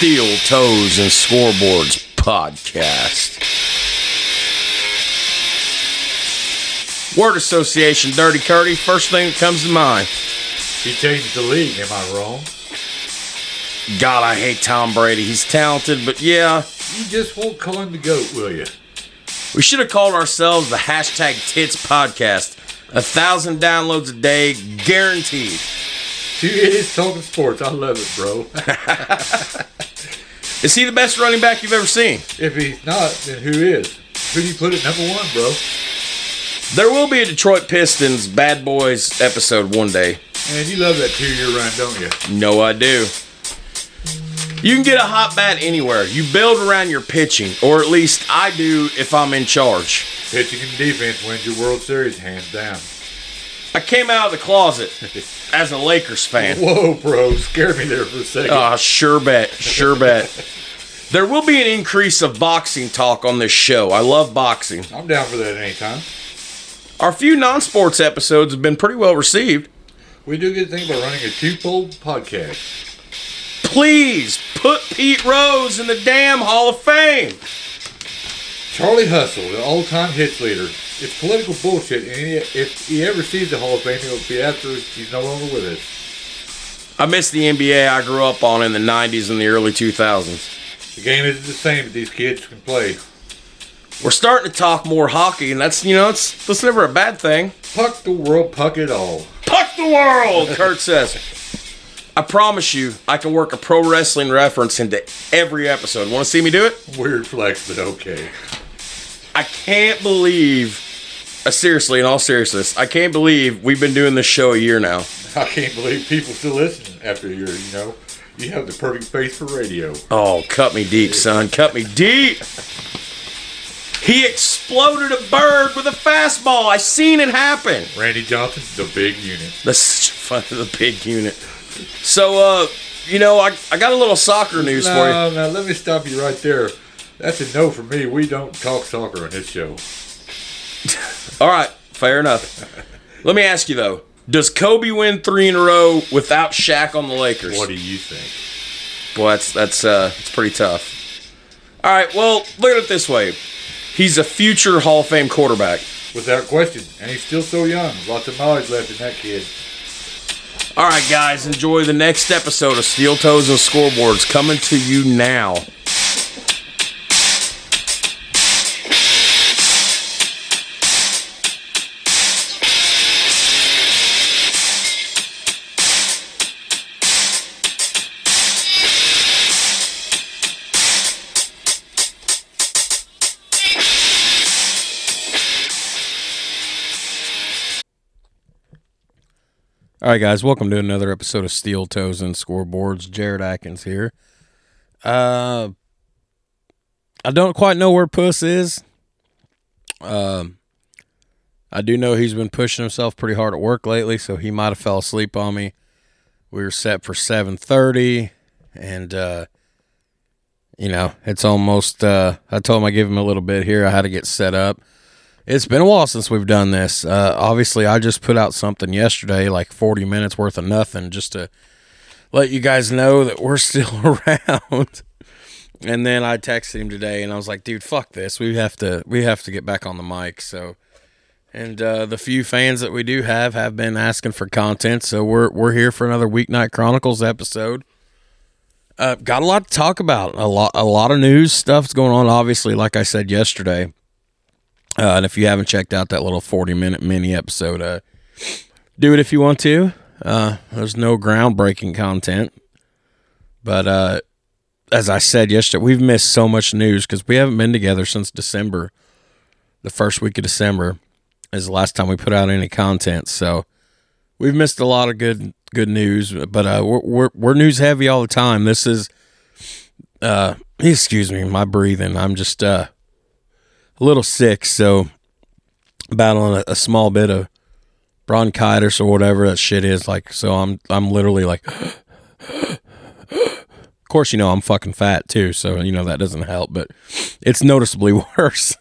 Steel Toes and Scoreboards podcast. Word association, Dirty Curdy. First thing that comes to mind. He changed the league, am I wrong? God, I hate Tom Brady. He's talented, but yeah, You just won't call him the GOAT, will you? we should have called ourselves the hashtag Tits Podcast. A thousand downloads a day, guaranteed. Two idiots talking sports. I love it, bro. Is he the best running back you've ever seen? if he's not, then who is? Who do you put at number one, bro? There will be a Detroit Pistons Bad Boys episode one day. Man, you love that two-year run, don't you? No, I do. You can get a hot bat anywhere. You build around your pitching, or at least I do if I'm in charge. Pitching and defense wins your World Series hands down. I came out of the closet as a Lakers fan. Whoa, bro, scared me there for a second. Ah, sure bet, sure bet. There will be an increase of boxing talk on this show. I love boxing. I'm down for that anytime. Our few non-sports episodes have been pretty well received. We do a good thing by running a two-fold podcast. Please put Pete Rose in the damn Hall of Fame. Charlie Hustle, the all-time hits leader. It's political bullshit, and he, if he ever sees the Hall of Fame, it'll be after he's no longer with us. I miss the NBA I grew up on in the 90s and the early 2000s. The game isn't the same, but these kids can play. We're starting to talk more hockey, and that's, you know, it's, that's never a bad thing. Puck the world, puck it all. Puck the world, Kurt says. I promise you, I can work a pro wrestling reference into every episode. Want to see me do it? Weird flex, but okay. I can't believe, uh, seriously, in all seriousness, I can't believe we've been doing this show a year now. I can't believe people still listen after a year, you know? You have the perfect face for radio. Oh, cut me deep, son. Cut me deep. He exploded a bird with a fastball. I seen it happen. Randy Johnson, the big unit. That's fun the big unit. So, uh, you know, I, I got a little soccer news for you. No, no, let me stop you right there. That's a no for me. We don't talk soccer on this show. All right, fair enough. Let me ask you though: Does Kobe win three in a row without Shaq on the Lakers? What do you think? Boy, that's that's uh, it's pretty tough. All right, well, look at it this way: He's a future Hall of Fame quarterback. Without question. And he's still so young. Lots of knowledge left in that kid. All right, guys, enjoy the next episode of Steel Toes and Scoreboards coming to you now. All right, guys, welcome to another episode of Steel Toes and Scoreboards. Jared Atkins here. Uh, I don't quite know where Puss is. Um, I do know he's been pushing himself pretty hard at work lately, so he might have fell asleep on me. We were set for seven thirty, and uh, you know it's almost. Uh, I told him I give him a little bit here. I had to get set up. It's been a while since we've done this. Uh, obviously, I just put out something yesterday, like 40 minutes worth of nothing, just to let you guys know that we're still around. and then I texted him today, and I was like, "Dude, fuck this. We have to, we have to get back on the mic." So, and uh, the few fans that we do have have been asking for content, so we're we're here for another Weeknight Chronicles episode. Uh, got a lot to talk about. A lot, a lot of news stuff's going on. Obviously, like I said yesterday. Uh, and if you haven't checked out that little 40 minute mini episode, uh, do it if you want to. Uh, there's no groundbreaking content. But uh, as I said yesterday, we've missed so much news because we haven't been together since December. The first week of December is the last time we put out any content. So we've missed a lot of good good news. But uh, we're, we're, we're news heavy all the time. This is, uh, excuse me, my breathing. I'm just. Uh, a little sick, so battling a, a, small bit of bronchitis or whatever that shit is. Like, so I'm I'm literally like, of course, you know I'm fucking fat too, so you know that doesn't help, but it's noticeably worse.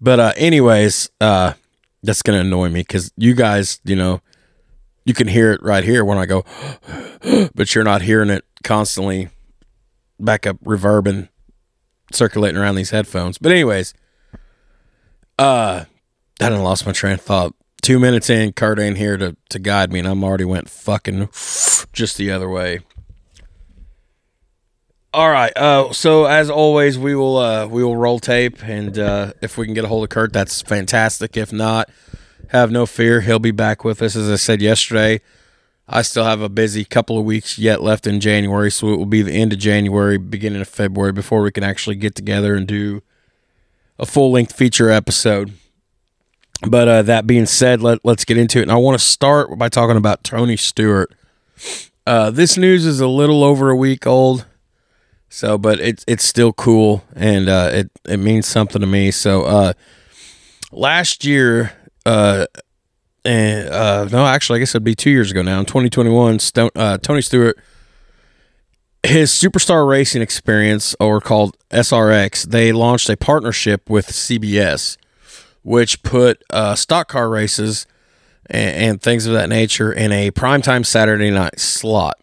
But uh, anyways, uh, that's gonna annoy me because you guys, you know, you can hear it right here when I go, but you're not hearing it constantly back up reverbing circulating around these headphones. But anyways, uh, I done lost my train of thought. Two minutes in, Kurt ain't here to to guide me, and I'm already went fucking just the other way. All right. Uh, so as always, we will uh, we will roll tape, and uh, if we can get a hold of Kurt, that's fantastic. If not, have no fear, he'll be back with us. As I said yesterday, I still have a busy couple of weeks yet left in January, so it will be the end of January, beginning of February before we can actually get together and do a full length feature episode. But uh, that being said, let, let's get into it. And I want to start by talking about Tony Stewart. Uh, this news is a little over a week old. So, but it's it's still cool and uh, it it means something to me. So, uh, last year, uh, and uh, no, actually, I guess it'd be two years ago now. In 2021, Stone, uh, Tony Stewart, his Superstar Racing Experience, or called SRX, they launched a partnership with CBS, which put uh, stock car races and, and things of that nature in a primetime Saturday night slot.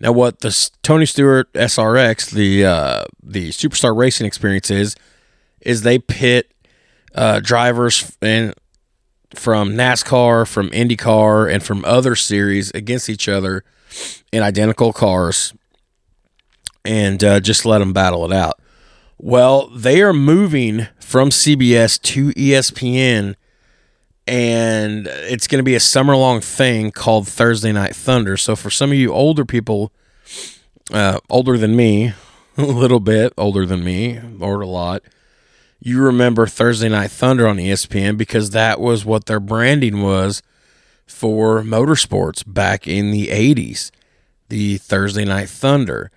Now, what the Tony Stewart SRX, the uh, the Superstar Racing Experience is, is they pit uh, drivers and from NASCAR, from IndyCar, and from other series against each other in identical cars, and uh, just let them battle it out. Well, they are moving from CBS to ESPN, and it's going to be a summer long thing called Thursday Night Thunder. So, for some of you older people, uh, older than me, a little bit older than me, or a lot, you remember Thursday Night Thunder on ESPN because that was what their branding was for motorsports back in the 80s. The Thursday Night Thunder.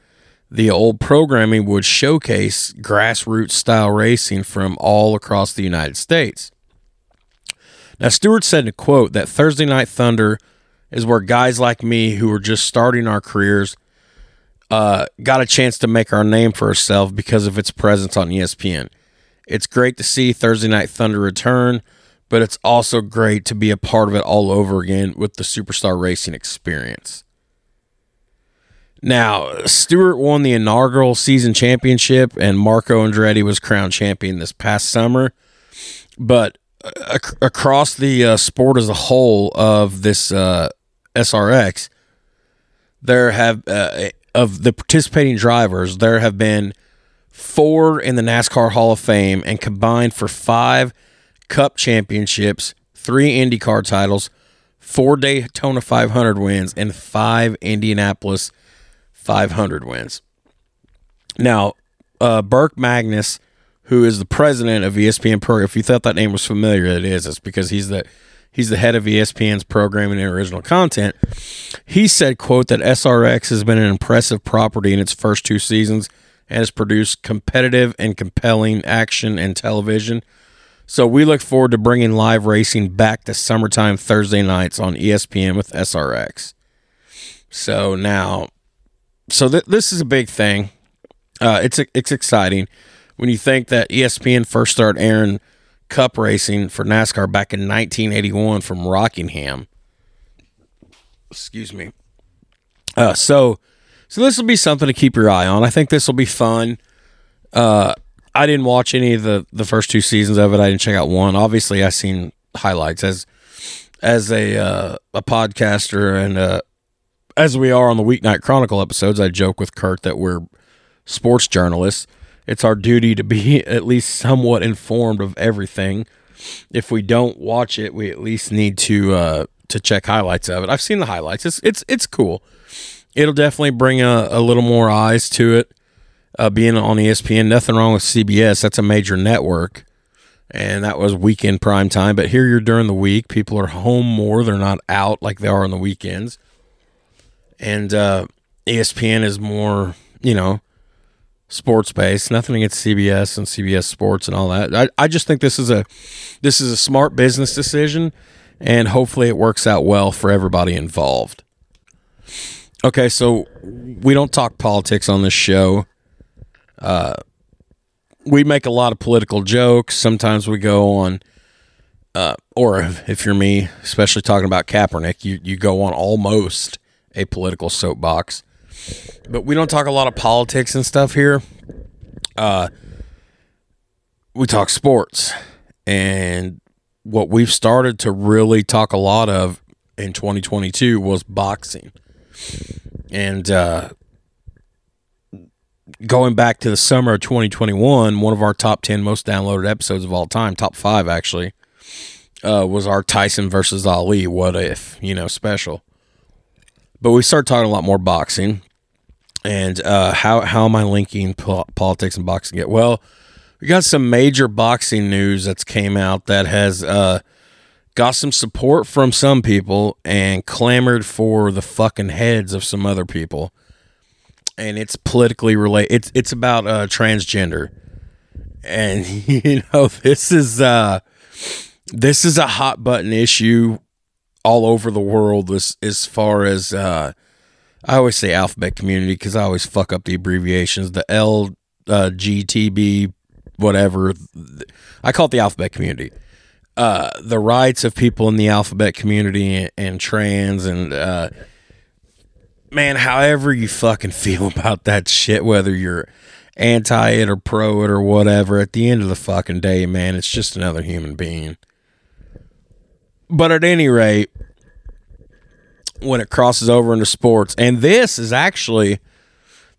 The old programming would showcase grassroots style racing from all across the United States. Now, Stewart said in a quote that Thursday Night Thunder is where guys like me who are just starting our careers uh, got a chance to make our name for ourselves because of its presence on ESPN. It's great to see Thursday Night Thunder return, but it's also great to be a part of it all over again with the Superstar Racing experience. Now, Stewart won the inaugural season championship, and Marco Andretti was crowned champion this past summer. But uh, across the uh, sport as a whole of this uh, SRX, there have uh, of the participating drivers, there have been four in the NASCAR Hall of Fame, and combined for five Cup championships, three IndyCar titles, four Daytona 500 wins, and five Indianapolis 500 wins. Now, uh, Burke Magnus, who is the president of ESPN Pro, if you thought that name was familiar, it is. It's because he's the he's the head of ESPN's programming and original content. He said, "quote that SRX has been an impressive property in its first two seasons." and has produced competitive and compelling action and television. So we look forward to bringing live racing back to summertime Thursday nights on ESPN with SRX. So now, so th- this is a big thing. Uh, it's it's exciting when you think that ESPN first started airing Cup racing for NASCAR back in 1981 from Rockingham. Excuse me. Uh, so so this will be something to keep your eye on. I think this will be fun. Uh, I didn't watch any of the the first two seasons of it. I didn't check out one. Obviously, I seen highlights as as a uh, a podcaster and uh, as we are on the Weeknight Chronicle episodes. I joke with Kurt that we're sports journalists. It's our duty to be at least somewhat informed of everything. If we don't watch it, we at least need to uh, to check highlights of it. I've seen the highlights. It's it's it's cool it'll definitely bring a, a little more eyes to it. Uh, being on ESPN, nothing wrong with CBS. That's a major network, and that was weekend prime time. But here you're during the week. People are home more. They're not out like they are on the weekends. And uh, ESPN is more, you know, sports based. Nothing against CBS and CBS Sports and all that. I, I just think this is a this is a smart business decision, and hopefully it works out well for everybody involved. Okay, so we don't talk politics on this show. Uh, we make a lot of political jokes. Sometimes we go on, uh, or if you're me, especially talking about Kaepernick, you, you go on almost a political soapbox. but we don't talk a lot of politics and stuff here. Uh, we talk sports, and what we've started to really talk a lot of in 2022 was boxing, and uh, going back to the summer of 2021, one of our top 10 most downloaded episodes of all time, top five actually, uh, was our Tyson versus Ali What If, you know, special. But we start talking a lot more boxing. And uh, how, how am I linking po- politics and boxing yet? Well, we got some major boxing news that's came out that has uh, got some support from some people and clamored for the fucking heads of some other people and it's politically related. It's it's about uh, transgender, and you know this is uh, this is a hot button issue all over the world. As as far as uh, I always say alphabet community because I always fuck up the abbreviations. The L uh, GTB whatever. I call it the alphabet community. Uh, the rights of people in the alphabet community and, and trans and uh, man, however you fucking feel about that shit, whether you're anti it or pro it or whatever, at the end of the fucking day, man, it's just another human being. But at any rate, when it crosses over into sports, and this is actually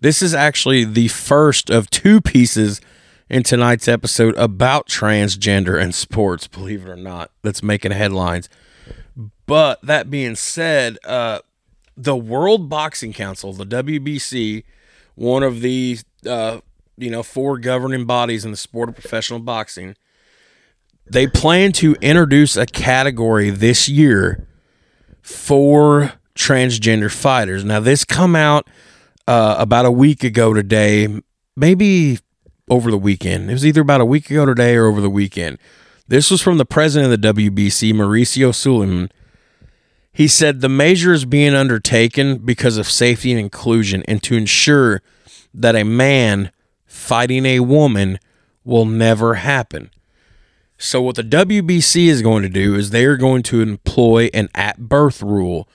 this is actually the first of two pieces in tonight's episode about transgender and sports, believe it or not, that's making headlines. But that being said, uh, the World Boxing Council, the WBC, one of the uh, you know four governing bodies in the sport of professional boxing, they plan to introduce a category this year for transgender fighters. Now, this come out uh, about a week ago today, maybe over the weekend. It was either about a week ago today or over the weekend. This was from the president of the WBC, Mauricio Sulaimán, he said the measure is being undertaken because of safety and inclusion and to ensure that a man fighting a woman will never happen. So, what the WBC is going to do is they are going to employ an at birth rule,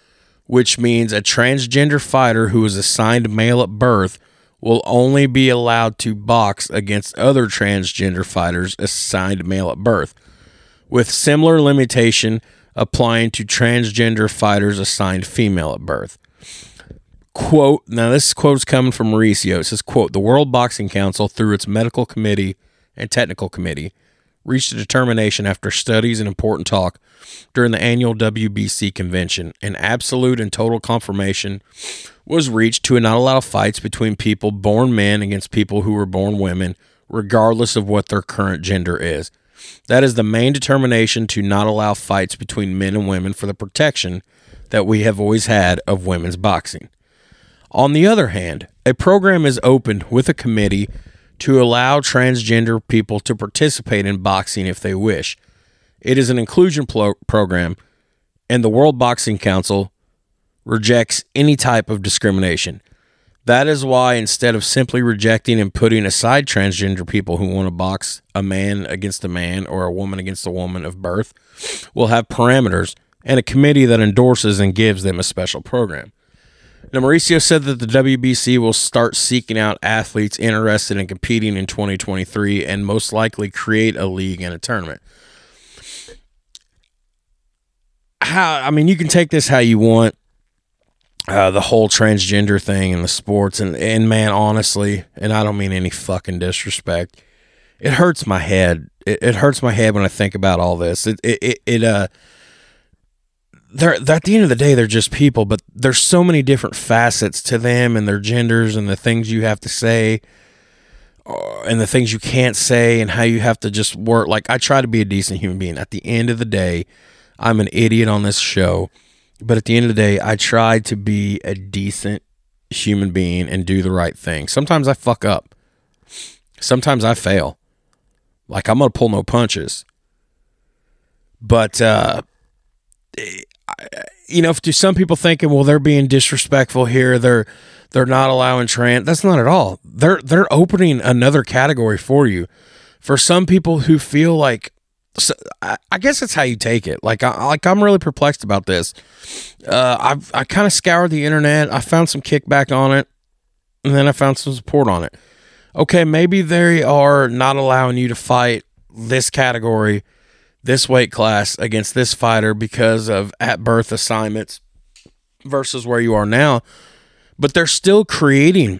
which means a transgender fighter who is assigned male at birth will only be allowed to box against other transgender fighters assigned male at birth, with similar limitation applying to transgender fighters assigned female at birth. Quote, now this quote is coming from Mauricio. It says, quote, the World Boxing Council, through its medical committee and technical committee, reached a determination after studies and important talk during the annual WBC convention. An absolute and total confirmation was reached to not allow fights between people born men against people who were born women, regardless of what their current gender is. That is the main determination to not allow fights between men and women for the protection that we have always had of women's boxing. On the other hand, a program is opened with a committee to allow transgender people to participate in boxing if they wish. It is an inclusion pro- program, and the World Boxing Council rejects any type of discrimination. That is why instead of simply rejecting and putting aside transgender people who want to box a man against a man or a woman against a woman of birth, we'll have parameters and a committee that endorses and gives them a special program. Now, Mauricio said that the WBC will start seeking out athletes interested in competing in 2023 and most likely create a league and a tournament. How, I mean, you can take this how you want uh, the whole transgender thing in the sports and and man honestly and i don't mean any fucking disrespect it hurts my head it, it hurts my head when i think about all this it it, it, it uh they're at the end of the day they're just people but there's so many different facets to them and their genders and the things you have to say uh, and the things you can't say and how you have to just work like i try to be a decent human being at the end of the day i'm an idiot on this show but at the end of the day, I try to be a decent human being and do the right thing. Sometimes I fuck up. Sometimes I fail. Like I'm gonna pull no punches. But uh you know, to some people thinking, well, they're being disrespectful here. They're they're not allowing trans. That's not at all. They're they're opening another category for you. For some people who feel like so I, I, guess that's how you take it. Like, I, like I'm really perplexed about this. Uh, I've I kind of scoured the internet. I found some kickback on it. and then I found some support on it. Okay, maybe they are not allowing you to fight this category, this weight class against this fighter because of at birth assignments versus where you are now. But they're still creating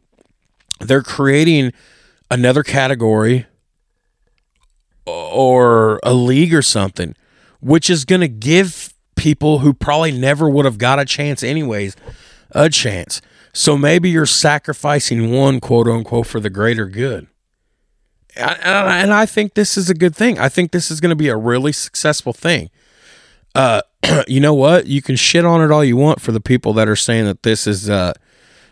they're creating another category or a league or something, which is going to give people who probably never would have got a chance anyways a chance. So maybe you're sacrificing one quote unquote for the greater good. And I think this is a good thing. I think this is going to be a really successful thing. Uh, you know what? You can shit on it all you want for the people that are saying that this is uh,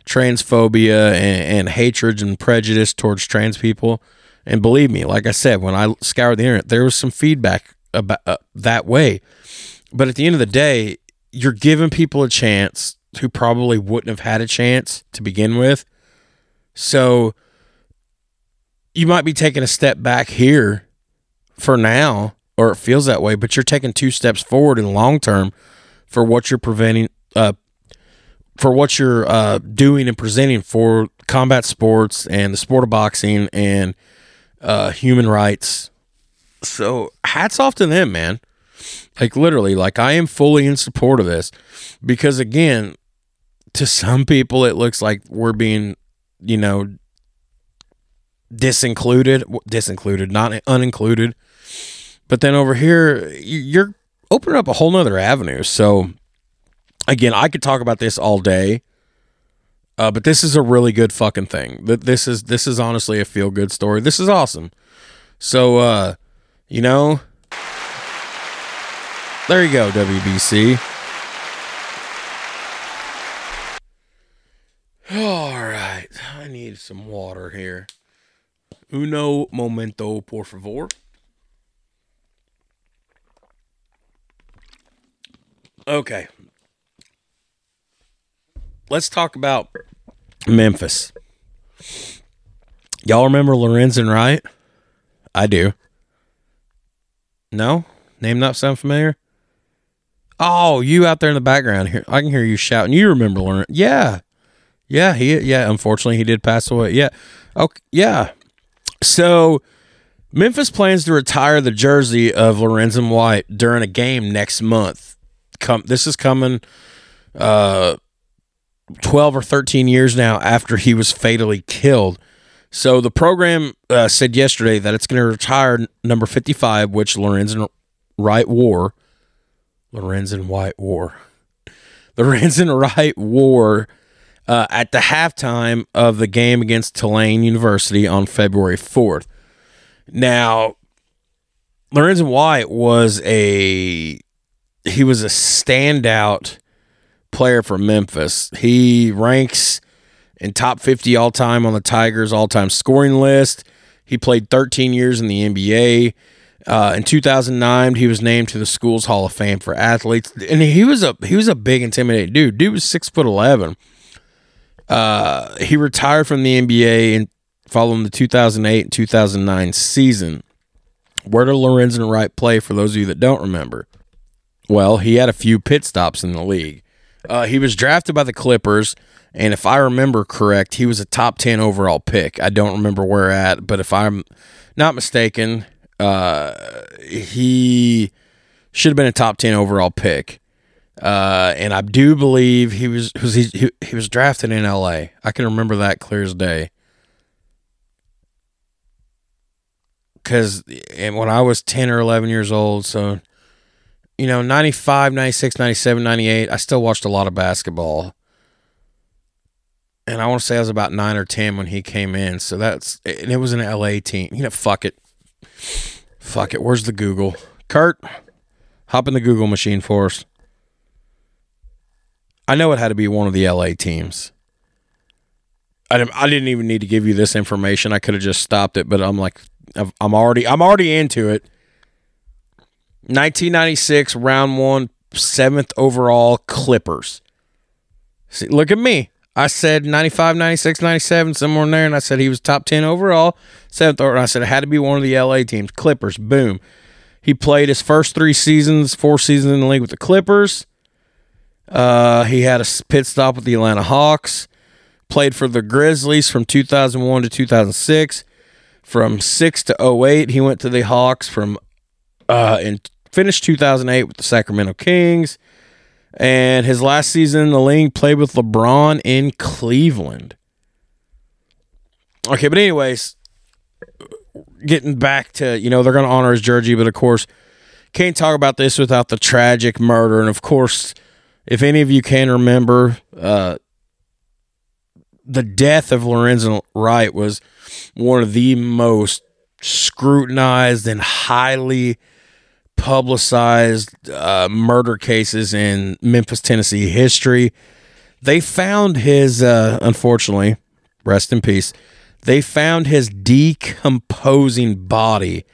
transphobia and, and hatred and prejudice towards trans people. And believe me, like I said, when I scoured the internet, there was some feedback about uh, that way. But at the end of the day, you're giving people a chance who probably wouldn't have had a chance to begin with. So you might be taking a step back here for now, or it feels that way, but you're taking two steps forward in the long term for what you're preventing, uh, for what you're uh, doing and presenting for combat sports and the sport of boxing and uh, human rights. So hats off to them, man. Like literally, like I am fully in support of this because again, to some people it looks like we're being, you know, disincluded, disincluded, not unincluded. But then over here, you're opening up a whole nother avenue. So again, I could talk about this all day. Uh, but this is a really good fucking thing. This is this is honestly a feel good story. This is awesome. So uh, you know, there you go, WBC. All right, I need some water here. Uno momento, por favor. Okay. Let's talk about Memphis. Y'all remember Lorenzen Wright? I do. No? Name not sound familiar? Oh, you out there in the background here. I can hear you shouting. You remember Lorenzen. Yeah. Yeah, he yeah, unfortunately he did pass away. Yeah. Okay, yeah. So Memphis plans to retire the jersey of Lorenzen White during a game next month. Come this is coming uh 12 or 13 years now after he was fatally killed. So the program uh, said yesterday that it's going to retire number 55, which Lorenzen Wright wore. Lorenzen White wore. Lorenzen Wright wore uh, at the halftime of the game against Tulane University on February 4th. Now, Lorenzen White was a he was a standout player for Memphis. He ranks in top 50 all time on the Tigers all time scoring list. He played 13 years in the NBA. Uh, in 2009, he was named to the school's Hall of Fame for athletes, and he was a he was a big, intimidating dude. Dude was six foot eleven. Uh, he retired from the NBA and following the 2008 and 2009 season. Where did Lorenzen Wright play? For those of you that don't remember, well, he had a few pit stops in the league. Uh, he was drafted by the Clippers, and if I remember correct, he was a top ten overall pick. I don't remember where at, but if I'm not mistaken, uh, he should have been a top ten overall pick. Uh, and I do believe he was was he, he he was drafted in L.A. I can remember that clear as day. Because and when I was 10 or 11 years old, so you know, 95, 96, 97, 98, I still watched a lot of basketball. And I want to say I was about 9 or 10 when he came in. So that's, and it was an LA team. You know, fuck it. Fuck it. Where's the Google? Kurt, hop in the Google machine for us. I know it had to be one of the LA teams. I didn't, I didn't even need to give you this information. I could have just stopped it, but I'm like, I'm already, I'm already into it. 1996, round one, seventh overall Clippers. See, look at me. I said 95, 96, 97, somewhere in there, and I said he was top 10 overall, seventh overall. I said it had to be one of the LA teams. Clippers, boom. He played his first three seasons, four seasons in the league with the Clippers. Uh, he had a pit stop with the Atlanta Hawks. played for the Grizzlies from 2001 to 2006. From 6 to 08, he went to the Hawks from uh, and finished 2008 with the Sacramento Kings. And his last season in the league played with LeBron in Cleveland. Okay, but anyways, getting back to, you know, they're going to honor his jersey, but of course, can't talk about this without the tragic murder. And of course, if any of you can remember, uh, the death of Lorenzo Wright was one of the most scrutinized and highly publicized uh, murder cases in Memphis, Tennessee history. They found his, uh, unfortunately, rest in peace, they found his decomposing body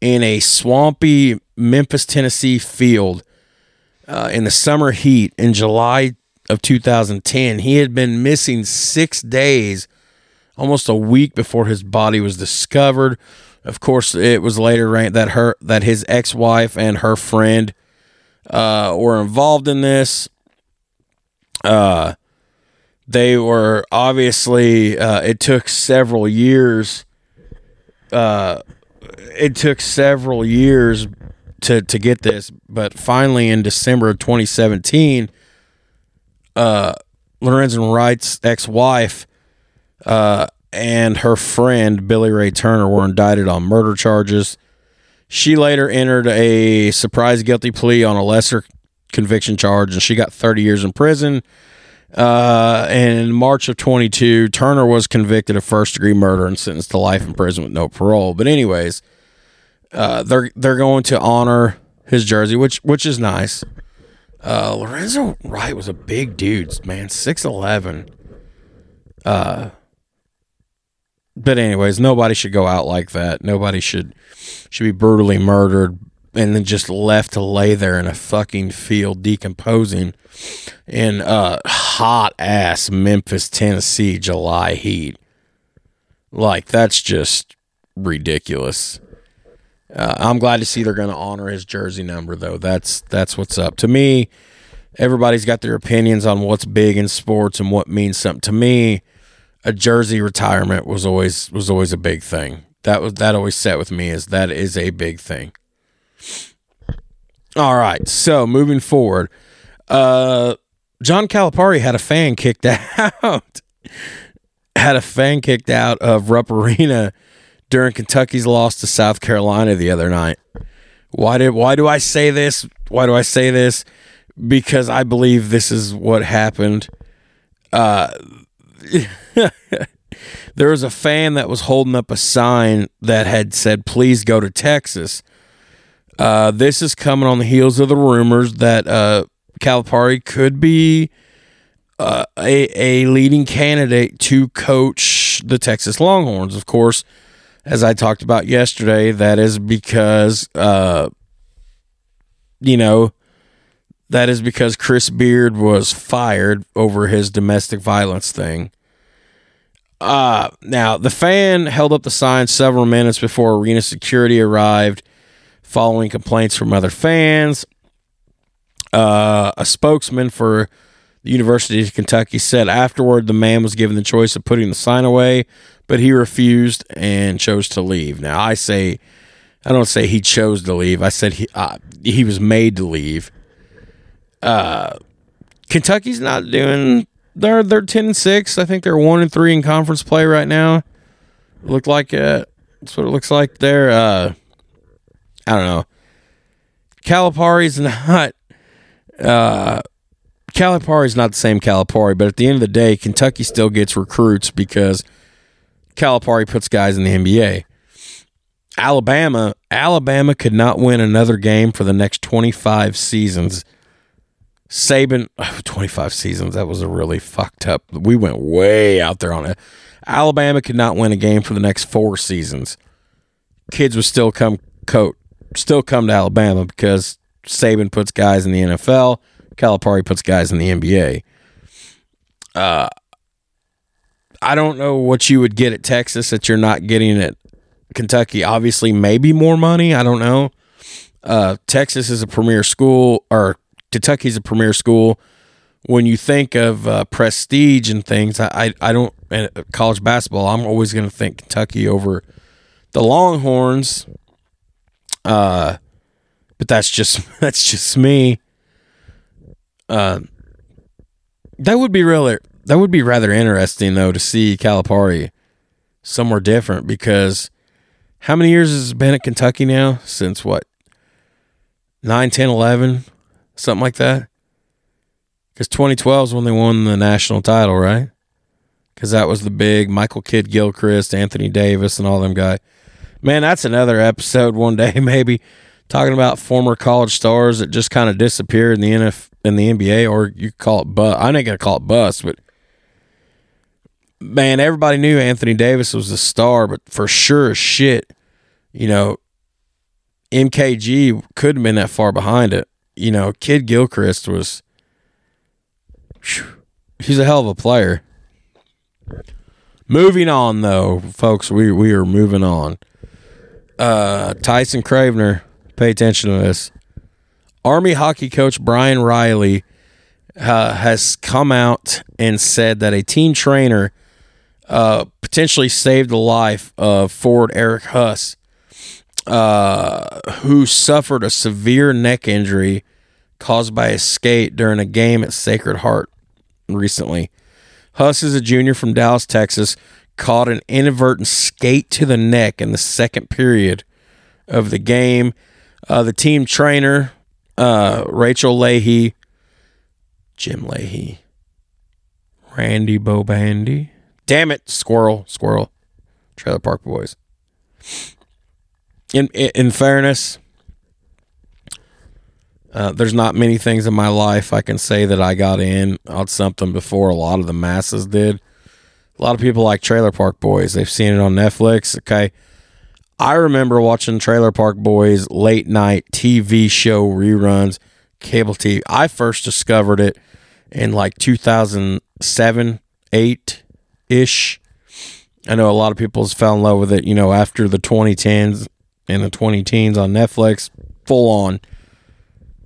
in a swampy Memphis, Tennessee field uh, in the summer heat in July of 2010. He had been missing six days, almost a week before his body was discovered. Of course, it was later that her that his ex-wife and her friend uh, were involved in this. Uh, they were obviously. Uh, it took several years. Uh, it took several years to to get this, but finally in December of 2017, uh, Lorenzo Wright's ex-wife uh, and her friend Billy Ray Turner were indicted on murder charges. She later entered a surprise guilty plea on a lesser conviction charge, and she got 30 years in prison. Uh, and in March of 22, Turner was convicted of first degree murder and sentenced to life in prison with no parole. But anyways, uh, they're they're going to honor his jersey, which which is nice. Uh, Lorenzo Wright was a big dude, man, six eleven. Uh, but anyways, nobody should go out like that. Nobody should should be brutally murdered and then just left to lay there in a fucking field decomposing in uh hot ass Memphis, Tennessee July heat. Like that's just ridiculous. Uh, I'm glad to see they're going to honor his jersey number, though. That's that's what's up. To me, everybody's got their opinions on what's big in sports and what means something. To me, a jersey retirement was always was always a big thing. That was that always set with me is that is a big thing. All right, so moving forward, uh, John Calipari had a fan kicked out. had a fan kicked out of Rupp Arena during Kentucky's loss to South Carolina the other night. Why did why do I say this? Why do I say this? Because I believe this is what happened. Uh, there was a fan that was holding up a sign that had said, "Please go to Texas." Uh, this is coming on the heels of the rumors that uh, Calipari could be uh, a a leading candidate to coach the Texas Longhorns. Of course, as I talked about yesterday, that is because, uh, you know, that is because Chris Beard was fired over his domestic violence thing. Uh, now, the fan held up the sign several minutes before arena security arrived following complaints from other fans. Uh, a spokesman for the University of Kentucky said afterward the man was given the choice of putting the sign away but he refused and chose to leave. Now I say, I don't say he chose to leave. I said he uh, he was made to leave. Uh, Kentucky's not doing. They're they're ten and six. I think they're one and three in conference play right now. Look like uh, that's what it looks like. They're uh, I don't know. Calipari's not. Uh, Calipari's not the same Calipari, but at the end of the day, Kentucky still gets recruits because Calipari puts guys in the NBA. Alabama, Alabama could not win another game for the next 25 seasons. Saban, oh, 25 seasons. That was a really fucked up. We went way out there on it. Alabama could not win a game for the next four seasons. Kids would still come coat, still come to Alabama because Saban puts guys in the NFL. Calipari puts guys in the NBA. Uh, I don't know what you would get at Texas that you're not getting at Kentucky. Obviously, maybe more money. I don't know. Uh, Texas is a premier school, or Kentucky's a premier school. when you think of uh, prestige and things, I, I, I don't college basketball. I'm always going to think Kentucky over the Longhorns. Uh, but that's just that's just me. Uh, that would be really that would be rather interesting though to see Calipari somewhere different because how many years has it been at Kentucky now? Since what? 9, 10, 11, something like that. Because 2012 is when they won the national title, right? Because that was the big Michael Kidd Gilchrist, Anthony Davis, and all them guys. Man, that's another episode one day, maybe talking about former college stars that just kind of disappeared in the NF in the NBA, or you call it bust. I ain't gonna call it bust, but man, everybody knew Anthony Davis was a star, but for sure shit, you know, MKG couldn't have been that far behind it. You know, Kidd Gilchrist was he's a hell of a player. Moving on though, folks, we we are moving on. Uh Tyson Cravener, pay attention to this. Army hockey coach Brian Riley uh, has come out and said that a team trainer uh, potentially saved the life of forward Eric Huss, uh, who suffered a severe neck injury caused by a skate during a game at Sacred Heart recently. Huss is a junior from Dallas, Texas, caught an inadvertent skate to the neck in the second period of the game. Uh, the team trainer, uh, Rachel Leahy, Jim Lahey, Randy Bobandy. Damn it, squirrel, squirrel, Trailer Park Boys. In in, in fairness, uh, there's not many things in my life I can say that I got in on something before a lot of the masses did. A lot of people like Trailer Park Boys. They've seen it on Netflix. Okay. I remember watching Trailer Park Boys late night TV show reruns, cable TV. I first discovered it in like 2007, 8 ish. I know a lot of people fell in love with it, you know, after the 2010s and the 20 teens on Netflix, full on.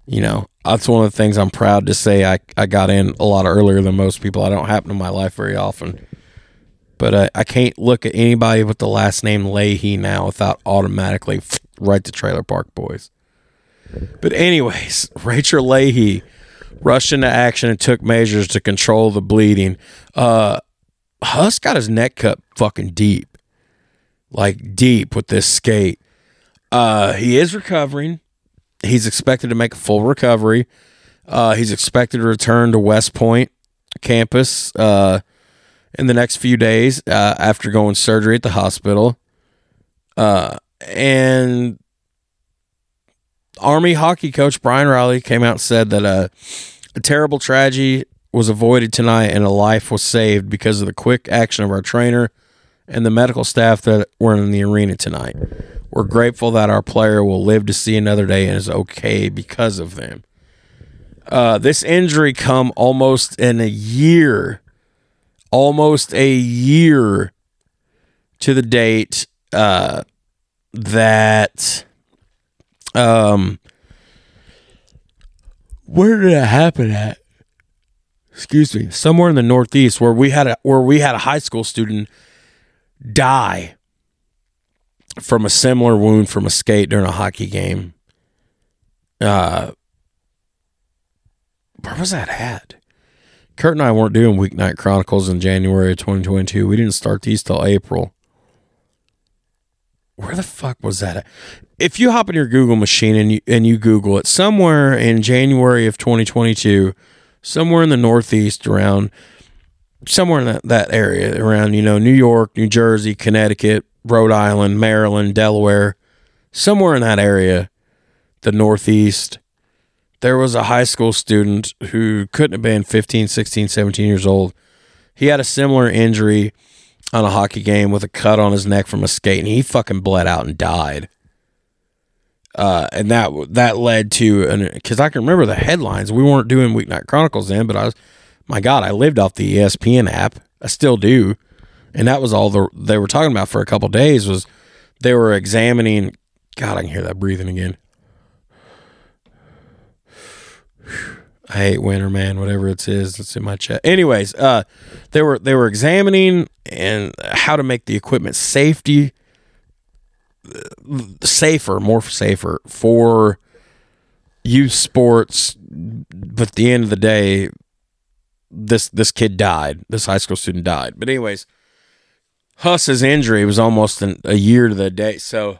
You know, that's one of the things I'm proud to say I, I got in a lot earlier than most people. I don't happen in my life very often. But uh, I can't look at anybody with the last name Leahy now without automatically right to Trailer Park Boys. But, anyways, Rachel Leahy rushed into action and took measures to control the bleeding. Uh, Huss got his neck cut fucking deep, like deep with this skate. Uh, he is recovering. He's expected to make a full recovery. Uh, he's expected to return to West Point campus uh, in the next few days uh, after going surgery at the hospital. Uh, and Army hockey coach Brian Riley came out and said that uh, a terrible tragedy was avoided tonight and a life was saved because of the quick action of our trainer and the medical staff that were in the arena tonight. We're grateful that our player will live to see another day and is okay because of them. Uh, this injury come almost in a year, almost a year to the date uh, that um where did it happen at? Excuse me, somewhere in the Northeast where we had a where we had a high school student die from a similar wound from a skate during a hockey game. Uh, where was that at? Kurt and I weren't doing Weeknight Chronicles in January of 2022. We didn't start these till April. Where the fuck was that at? If you hop in your Google machine and you, and you Google it, somewhere in January of 2022, somewhere in the Northeast around, somewhere in that, that area around, you know, New York, New Jersey, Connecticut, Rhode Island, Maryland, Delaware, somewhere in that area, the Northeast, there was a high school student who couldn't have been 15, 16, 17 years old. He had a similar injury on a hockey game with a cut on his neck from a skate, and he fucking bled out and died. Uh, and that that led to because I can remember the headlines. We weren't doing Weeknight Chronicles then, but I was, my God, I lived off the ESPN app. I still do and that was all the, they were talking about for a couple days was they were examining god i can hear that breathing again I hate winter, man. Whatever it is, it's in my chest. Anyways, uh, they were they were examining and how to make the equipment safety safer, more safer for youth sports. But at the end of the day, this this kid died. This high school student died. But anyways, Huss's injury was almost an, a year to the day. So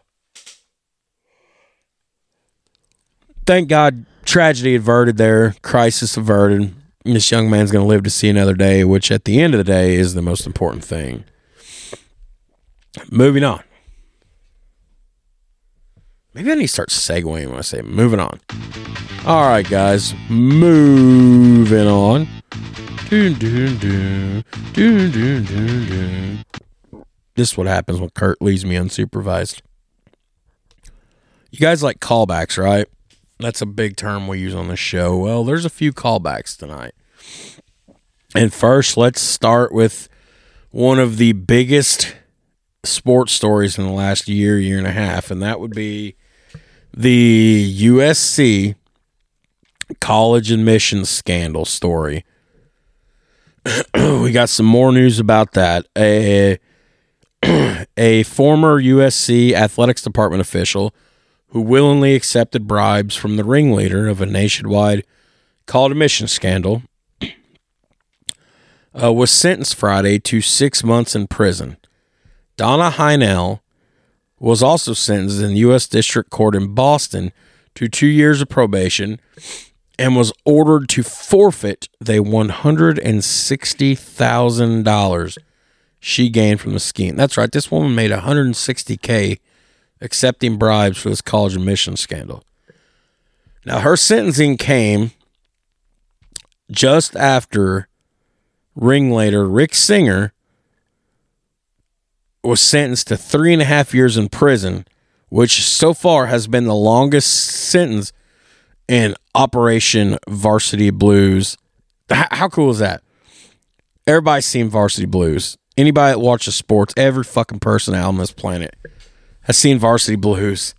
thank God, tragedy averted there, crisis averted. This young man's going to live to see another day, which at the end of the day is the most important thing. Moving on. Maybe I need to start segueing when I say moving on. All right, guys, moving on. Dun, dun, dun, dun, dun, dun, dun. This is what happens when Kurt leaves me unsupervised. You guys like callbacks, right? That's a big term we use on the show. Well, there's a few callbacks tonight. And first, let's start with one of the biggest sports stories in the last year, year and a half, and that would be the USC college admissions scandal story. we got some more news about that. A a former USC athletics department official who willingly accepted bribes from the ringleader of a nationwide college admissions scandal uh, was sentenced Friday to six months in prison. Donna Heinel was also sentenced in the U.S. District Court in Boston to two years of probation and was ordered to forfeit the $160,000 she gained from the scheme. That's right. This woman made 160K accepting bribes for this college admission scandal. Now, her sentencing came just after ringleader Rick Singer was sentenced to three and a half years in prison, which so far has been the longest sentence in Operation Varsity Blues. How cool is that? Everybody's seen Varsity Blues. Anybody that watches sports, every fucking person out on this planet has seen Varsity Blues.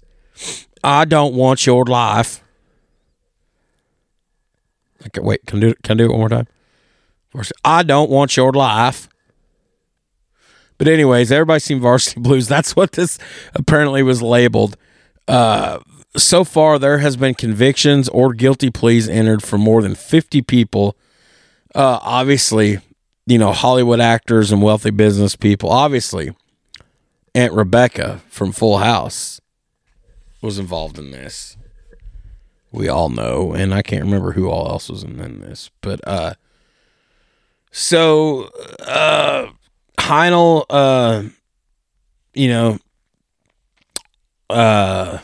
I don't want your life. Okay, wait, can I do can I do it one more time? I don't want your life. But anyways, everybody's seen Varsity Blues. That's what this apparently was labeled. Uh, so far, there has been convictions or guilty pleas entered for more than 50 people. Uh, obviously, you know, Hollywood actors and wealthy business people. Obviously, Aunt Rebecca from Full House was involved in this. We all know, and I can't remember who all else was in, this, but uh, so uh, Heinel, uh, you know, uh,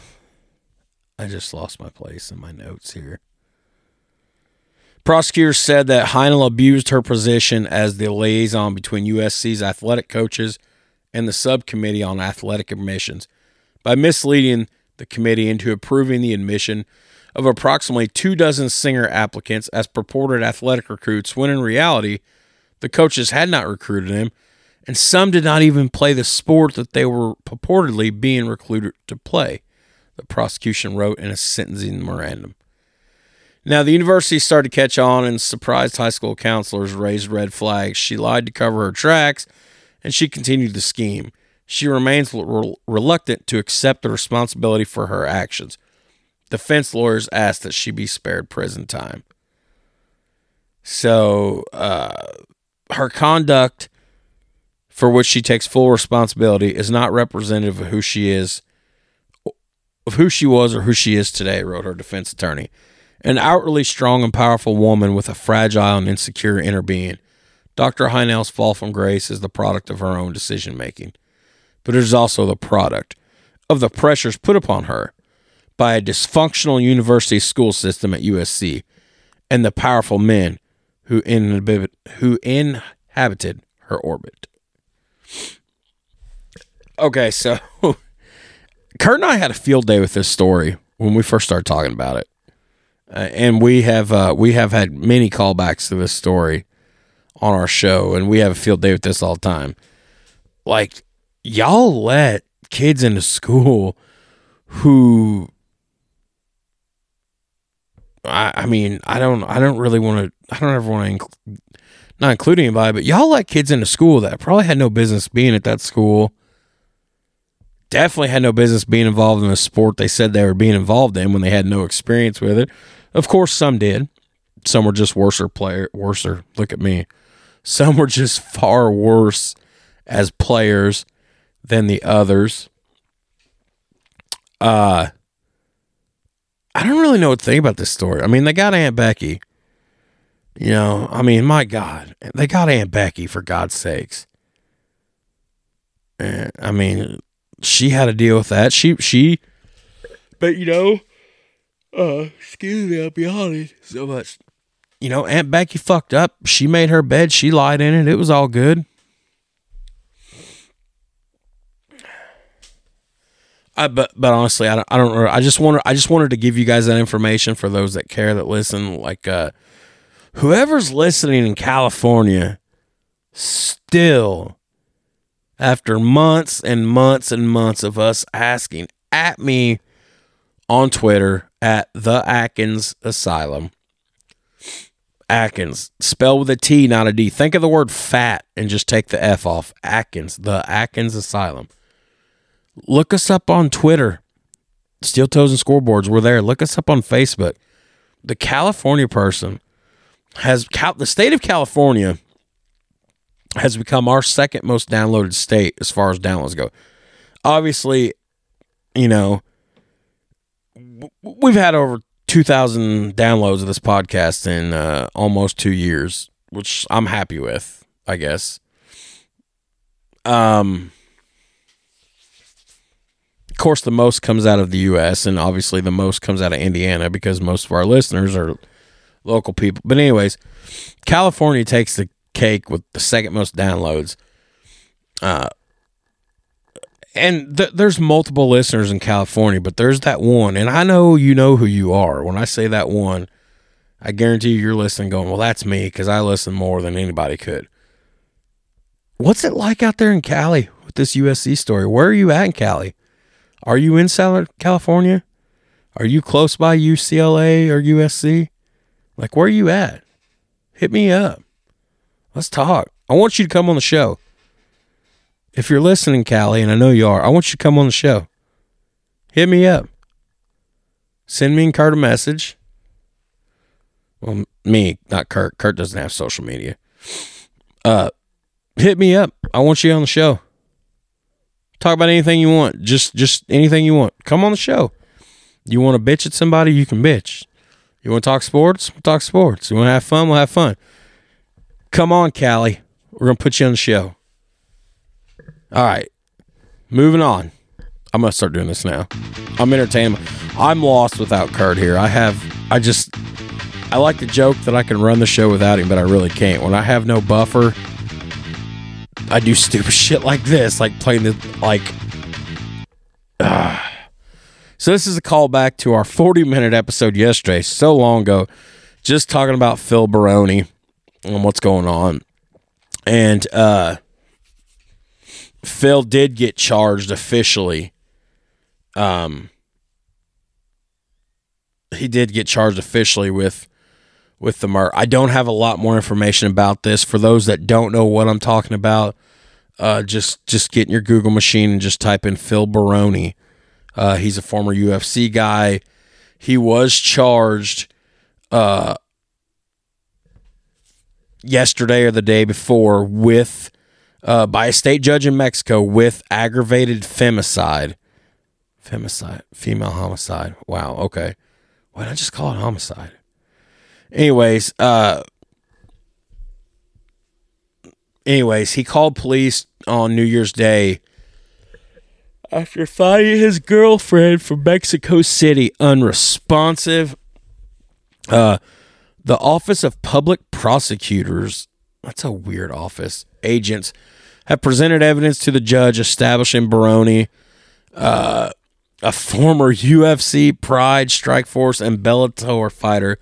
I just lost my place in my notes here. Prosecutors said that Heinel abused her position as the liaison between USC's athletic coaches and the subcommittee on athletic admissions by misleading the committee into approving the admission of approximately two dozen singer applicants as purported athletic recruits when in reality the coaches had not recruited them and some did not even play the sport that they were purportedly being recruited to play, the prosecution wrote in a sentencing memorandum. Now, the university started to catch on, and surprised high school counselors raised red flags. She lied to cover her tracks, and she continued the scheme. She remains re- reluctant to accept the responsibility for her actions. Defense lawyers asked that she be spared prison time. So, uh, her conduct for which she takes full responsibility is not representative of who she is of who she was or who she is today, wrote her defense attorney. An outwardly strong and powerful woman with a fragile and insecure inner being. Dr. Heinel's fall from grace is the product of her own decision making, but it is also the product of the pressures put upon her by a dysfunctional university school system at USC and the powerful men who, inhabit, who inhabited her orbit. Okay, so Kurt and I had a field day with this story when we first started talking about it, uh, and we have uh, we have had many callbacks to this story on our show, and we have a field day with this all the time. Like y'all let kids into school who I, I mean, I don't, I don't really want to, I don't ever want to, inc- not include anybody, but y'all let kids into school that probably had no business being at that school. Definitely had no business being involved in a sport they said they were being involved in when they had no experience with it. Of course, some did. Some were just worser player, worser. Look at me. Some were just far worse as players than the others. Uh I don't really know what to think about this story. I mean, they got Aunt Becky. You know, I mean, my God, they got Aunt Becky for God's sakes. And I mean, she had to deal with that. She she, but you know, uh, excuse me, I'll be honest so much. You know, Aunt Becky fucked up. She made her bed. She lied in it. It was all good. I, but but honestly, I don't, I don't. I just wanted I just wanted to give you guys that information for those that care that listen. Like, uh, whoever's listening in California, still, after months and months and months of us asking at me on Twitter at the Atkins Asylum. Atkins, spell with a T, not a D. Think of the word fat and just take the F off. Atkins, the Atkins Asylum. Look us up on Twitter. Steel Toes and Scoreboards, we're there. Look us up on Facebook. The California person has the state of California has become our second most downloaded state as far as downloads go. Obviously, you know, we've had over 2,000 downloads of this podcast in uh, almost two years, which I'm happy with, I guess. Um, of course, the most comes out of the U.S., and obviously the most comes out of Indiana because most of our listeners are local people. But, anyways, California takes the cake with the second most downloads. Uh, and th- there's multiple listeners in California, but there's that one, and I know you know who you are. When I say that one, I guarantee you you're listening, going, "Well, that's me," because I listen more than anybody could. What's it like out there in Cali with this USC story? Where are you at in Cali? Are you in Southern California? Are you close by UCLA or USC? Like, where are you at? Hit me up. Let's talk. I want you to come on the show. If you're listening, Callie, and I know you are, I want you to come on the show. Hit me up. Send me and Kurt a message. Well, me, not Kurt. Kurt doesn't have social media. Uh, hit me up. I want you on the show. Talk about anything you want. Just, just anything you want. Come on the show. You want to bitch at somebody? You can bitch. You want to talk sports? We'll talk sports. You want to have fun? We'll have fun. Come on, Callie. We're gonna put you on the show. All right. Moving on. I'm gonna start doing this now. I'm entertaining. I'm lost without Kurt here. I have I just I like to joke that I can run the show without him, but I really can't. When I have no buffer, I do stupid shit like this, like playing the like ah. So this is a callback to our 40 minute episode yesterday, so long ago, just talking about Phil Baroni and what's going on. And uh Phil did get charged officially. Um he did get charged officially with with the murder. I don't have a lot more information about this. For those that don't know what I'm talking about, uh, just just get in your Google machine and just type in Phil Baroni. Uh, he's a former UFC guy. He was charged uh, yesterday or the day before with uh, by a state judge in Mexico with aggravated femicide. Femicide, female homicide. Wow. Okay. Why I just call it homicide? Anyways, uh, anyways, he called police on New Year's Day after finding his girlfriend from Mexico City unresponsive. Uh, the Office of Public Prosecutors, that's a weird office, agents have presented evidence to the judge establishing Baroni, uh, a former UFC, Pride, Strikeforce, and Bellator fighter,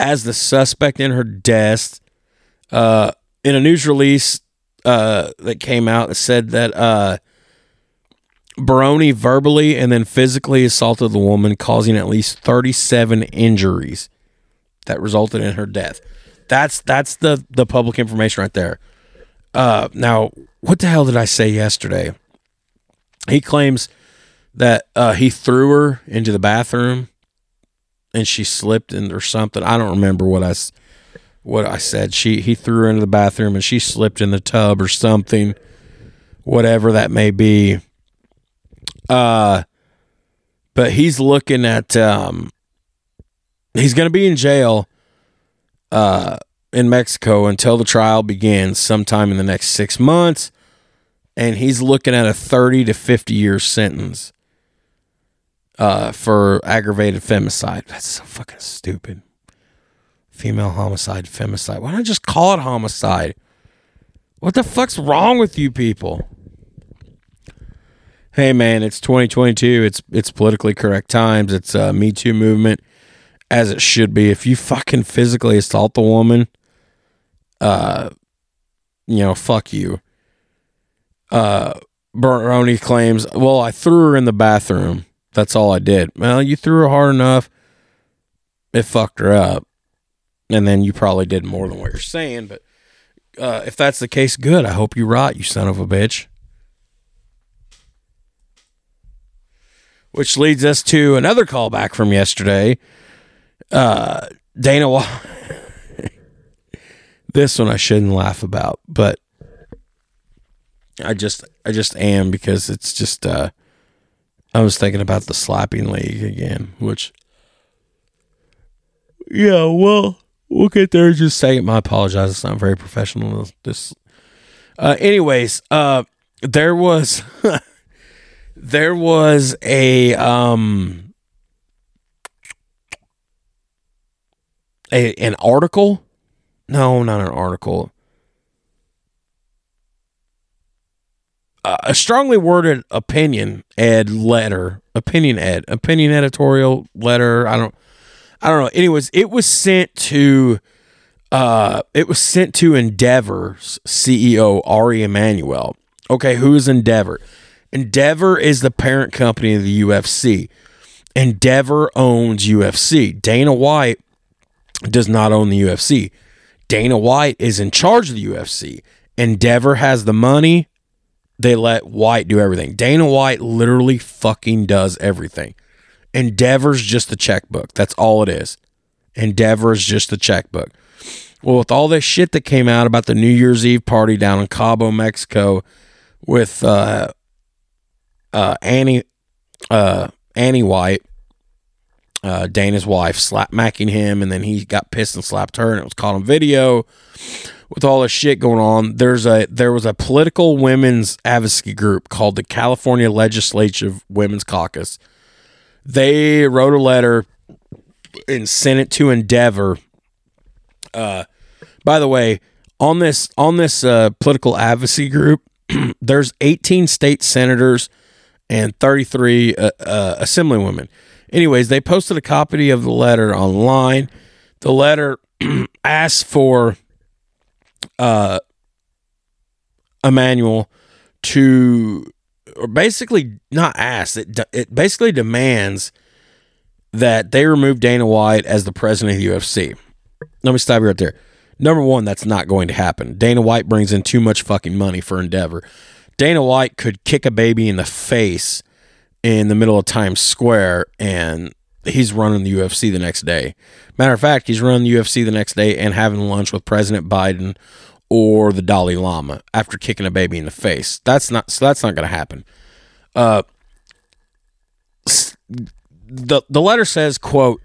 as the suspect in her death. Uh, in a news release uh, that came out, it said that uh, Baroni verbally and then physically assaulted the woman, causing at least 37 injuries. that resulted in her death. That's that's the the public information right there. Uh, now, what the hell did I say yesterday? He claims that uh, he threw her into the bathroom and she slipped in or something. I don't remember what I what I said. She he threw her into the bathroom and she slipped in the tub or something, whatever that may be. Uh, but he's looking at um, he's going to be in jail uh, in Mexico until the trial begins sometime in the next six months. And he's looking at a 30 to 50 year sentence uh, for aggravated femicide. That's so fucking stupid. Female homicide, femicide. Why not I just call it homicide? What the fuck's wrong with you people? Hey man, it's 2022. It's it's politically correct times. It's a Me Too movement, as it should be. If you fucking physically assault the woman, uh, you know, fuck you. Uh, Baroni claims, well, I threw her in the bathroom. That's all I did. Well, you threw her hard enough. It fucked her up, and then you probably did more than what you're saying. But uh, if that's the case, good. I hope you rot, you son of a bitch. which leads us to another callback from yesterday. Uh, Dana, Wa- this one I shouldn't laugh about, but I just, I just am because it's just. Uh, I was thinking about the slapping league again, which, yeah, well, we'll get there. in Just say my apologize. It's not very professional. This, uh, anyways, uh, there was. there was a um a an article no not an article uh, a strongly worded opinion ed letter opinion ed opinion editorial letter i don't i don't know anyways it was sent to uh it was sent to endeavor's ceo ari emanuel okay who is endeavor Endeavor is the parent company of the UFC. Endeavor owns UFC. Dana White does not own the UFC. Dana White is in charge of the UFC. Endeavor has the money. They let White do everything. Dana White literally fucking does everything. Endeavor's just the checkbook. That's all it is. Endeavor's just the checkbook. Well, with all this shit that came out about the New Year's Eve party down in Cabo, Mexico, with uh, uh, Annie uh, Annie White, uh, Dana's wife, slap macking him, and then he got pissed and slapped her, and it was caught on video. With all this shit going on, there's a there was a political women's advocacy group called the California Legislative Women's Caucus. They wrote a letter and sent it to Endeavor. Uh, by the way, on this on this uh, political advocacy group, there's 18 state senators and 33 uh, uh, assemblywomen. Anyways, they posted a copy of the letter online. The letter asked for uh, Emanuel to, or basically not asked, it, it basically demands that they remove Dana White as the president of the UFC. Let me stop you right there. Number one, that's not going to happen. Dana White brings in too much fucking money for Endeavor. Dana White could kick a baby in the face in the middle of Times Square and he's running the UFC the next day. Matter of fact, he's running the UFC the next day and having lunch with President Biden or the Dalai Lama after kicking a baby in the face. That's not so that's not going to happen. Uh the the letter says, quote,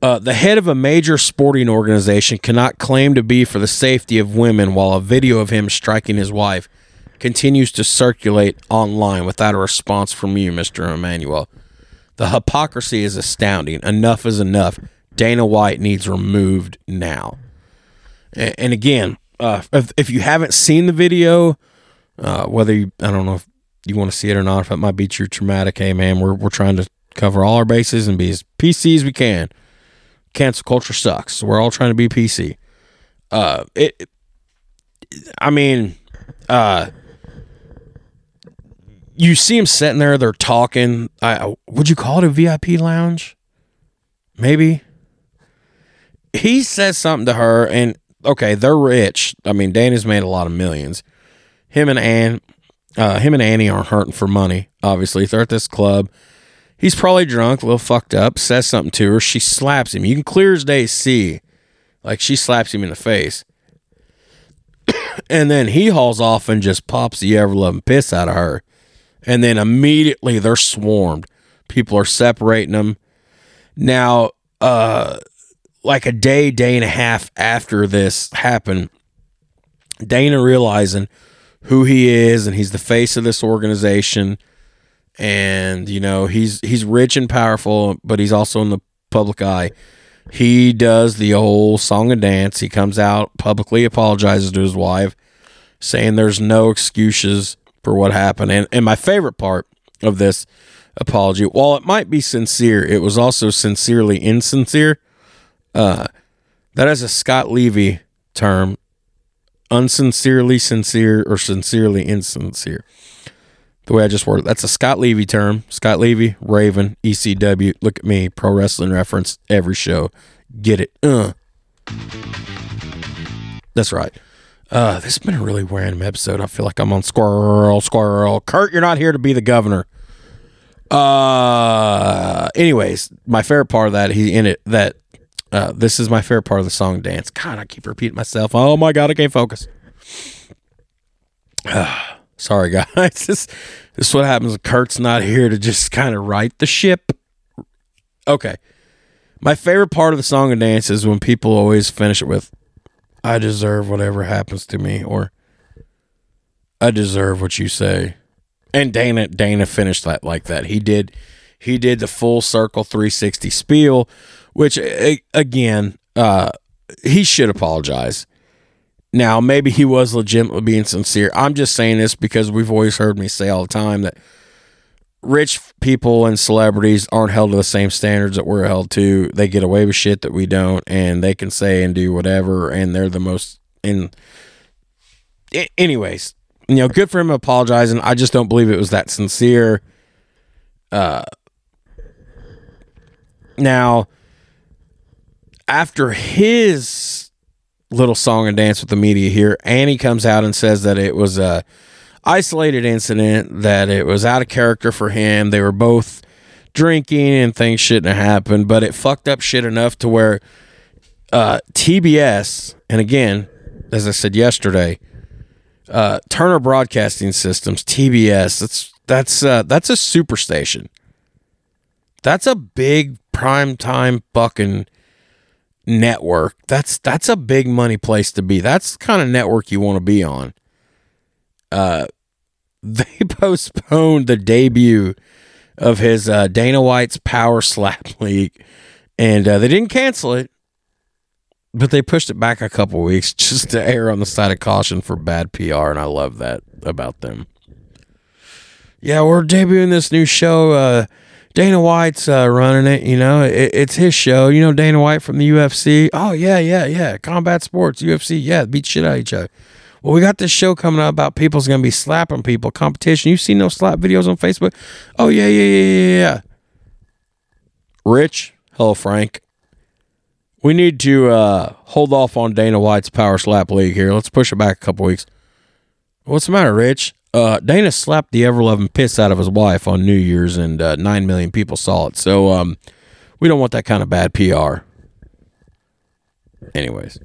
uh, the head of a major sporting organization cannot claim to be for the safety of women while a video of him striking his wife continues to circulate online without a response from you, Mr. Emanuel. The hypocrisy is astounding. Enough is enough. Dana White needs removed now. And, again, uh, if, if you haven't seen the video, uh, whether you, I don't know if you want to see it or not, if it might be too traumatic, hey man, we're, we're trying to cover all our bases and be as PC as we can. Cancel culture sucks. We're all trying to be PC. Uh, it, I mean, uh, you see them sitting there, they're talking. I would you call it a VIP lounge? Maybe. he says something to her, and okay, they're rich. I mean, Dana's made a lot of millions. Him and Ann, uh, him and Annie aren't hurting for money. Obviously, they're at this club. He's probably drunk, a little fucked up. Says something to her. She slaps him. You can clear as day see, like she slaps him in the face. and then he hauls off and just pops the ever loving piss out of her. And then immediately they're swarmed. People are separating them. Now, uh, like a day, day and a half after this happened, Dana realizing who he is and he's the face of this organization and you know he's he's rich and powerful but he's also in the public eye he does the old song and dance he comes out publicly apologizes to his wife saying there's no excuses for what happened and, and my favorite part of this apology while it might be sincere it was also sincerely insincere uh, that is a scott levy term unsincerely sincere or sincerely insincere. The way I just worded that's a Scott Levy term. Scott Levy, Raven, ECW. Look at me, pro wrestling reference every show. Get it? Uh. That's right. Uh, this has been a really random episode. I feel like I'm on squirrel, squirrel. Kurt, you're not here to be the governor. Uh, anyways, my favorite part of that, he in it that uh, this is my favorite part of the song dance. God, I keep repeating myself. Oh my God, I can't focus. Sorry, guys. this, this is what happens. Kurt's not here to just kind of right the ship. Okay. My favorite part of the song and dance is when people always finish it with, I deserve whatever happens to me, or I deserve what you say. And Dana Dana finished that like that. He did he did the full circle 360 spiel which again, uh, he should apologize. Now, maybe he was legitimately being sincere. I'm just saying this because we've always heard me say all the time that rich people and celebrities aren't held to the same standards that we're held to. They get away with shit that we don't, and they can say and do whatever, and they're the most. In, anyways, you know, good for him apologizing. I just don't believe it was that sincere. Uh, now, after his little song and dance with the media here, Annie comes out and says that it was a isolated incident, that it was out of character for him. They were both drinking and things shouldn't have happened, but it fucked up shit enough to where uh, TBS, and again, as I said yesterday, uh, Turner Broadcasting Systems, TBS, that's that's uh, that's a superstation. That's a big prime time fucking network. That's that's a big money place to be. That's the kind of network you want to be on. Uh, they postponed the debut of his uh, Dana White's Power Slap League, and uh, they didn't cancel it, but they pushed it back a couple weeks just to err on the side of caution for bad PR, and I love that about them. Yeah, we're debuting this new show. Uh, Dana White's uh, running it. You know, it, it's his show. You know, Dana White from the UFC. Oh yeah, yeah, yeah. Combat sports, UFC. Yeah, beat shit out of each other. Well, we got this show coming up about people's going to be slapping people. Competition. You've seen those slap videos on Facebook? Oh yeah, yeah, yeah, yeah, yeah. Rich, hello Frank. We need to uh, hold off on Dana White's Power Slap League here. Let's push it back a couple weeks. What's the matter, Rich? Uh, Dana slapped the ever loving piss out of his wife on New Year's, and uh, nine million people saw it. So um, we don't want that kind of bad PR. Anyways,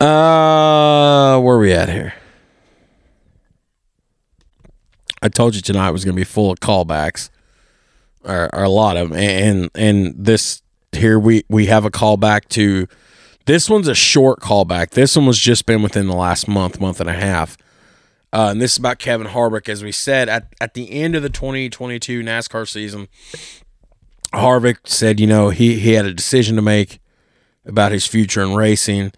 uh, where are we at here? I told you tonight was going to be full of callbacks, or, or a lot of them, and and this here we we have a callback to this one's a short callback. This one was just been within the last month, month and a half. Uh, and this is about Kevin Harvick. As we said, at, at the end of the 2022 NASCAR season, Harvick said, you know, he, he had a decision to make about his future in racing.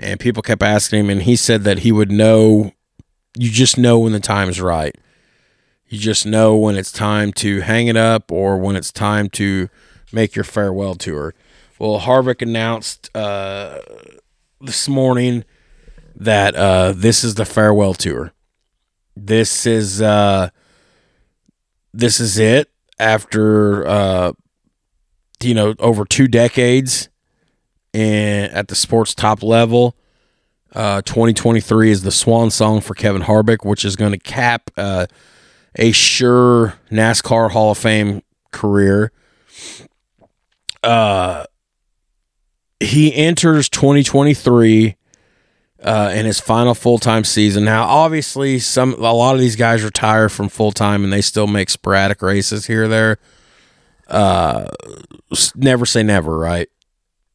And people kept asking him, and he said that he would know, you just know when the time is right. You just know when it's time to hang it up or when it's time to make your farewell tour. Well, Harvick announced uh, this morning that uh, this is the farewell tour. This is uh, this is it. After uh, you know, over two decades and at the sports top level. Uh, 2023 is the swan song for Kevin Harvick, which is going to cap uh, a sure NASCAR Hall of Fame career. Uh, he enters 2023 uh, in his final full time season. Now, obviously, some a lot of these guys retire from full time and they still make sporadic races here or there. Uh, never say never, right?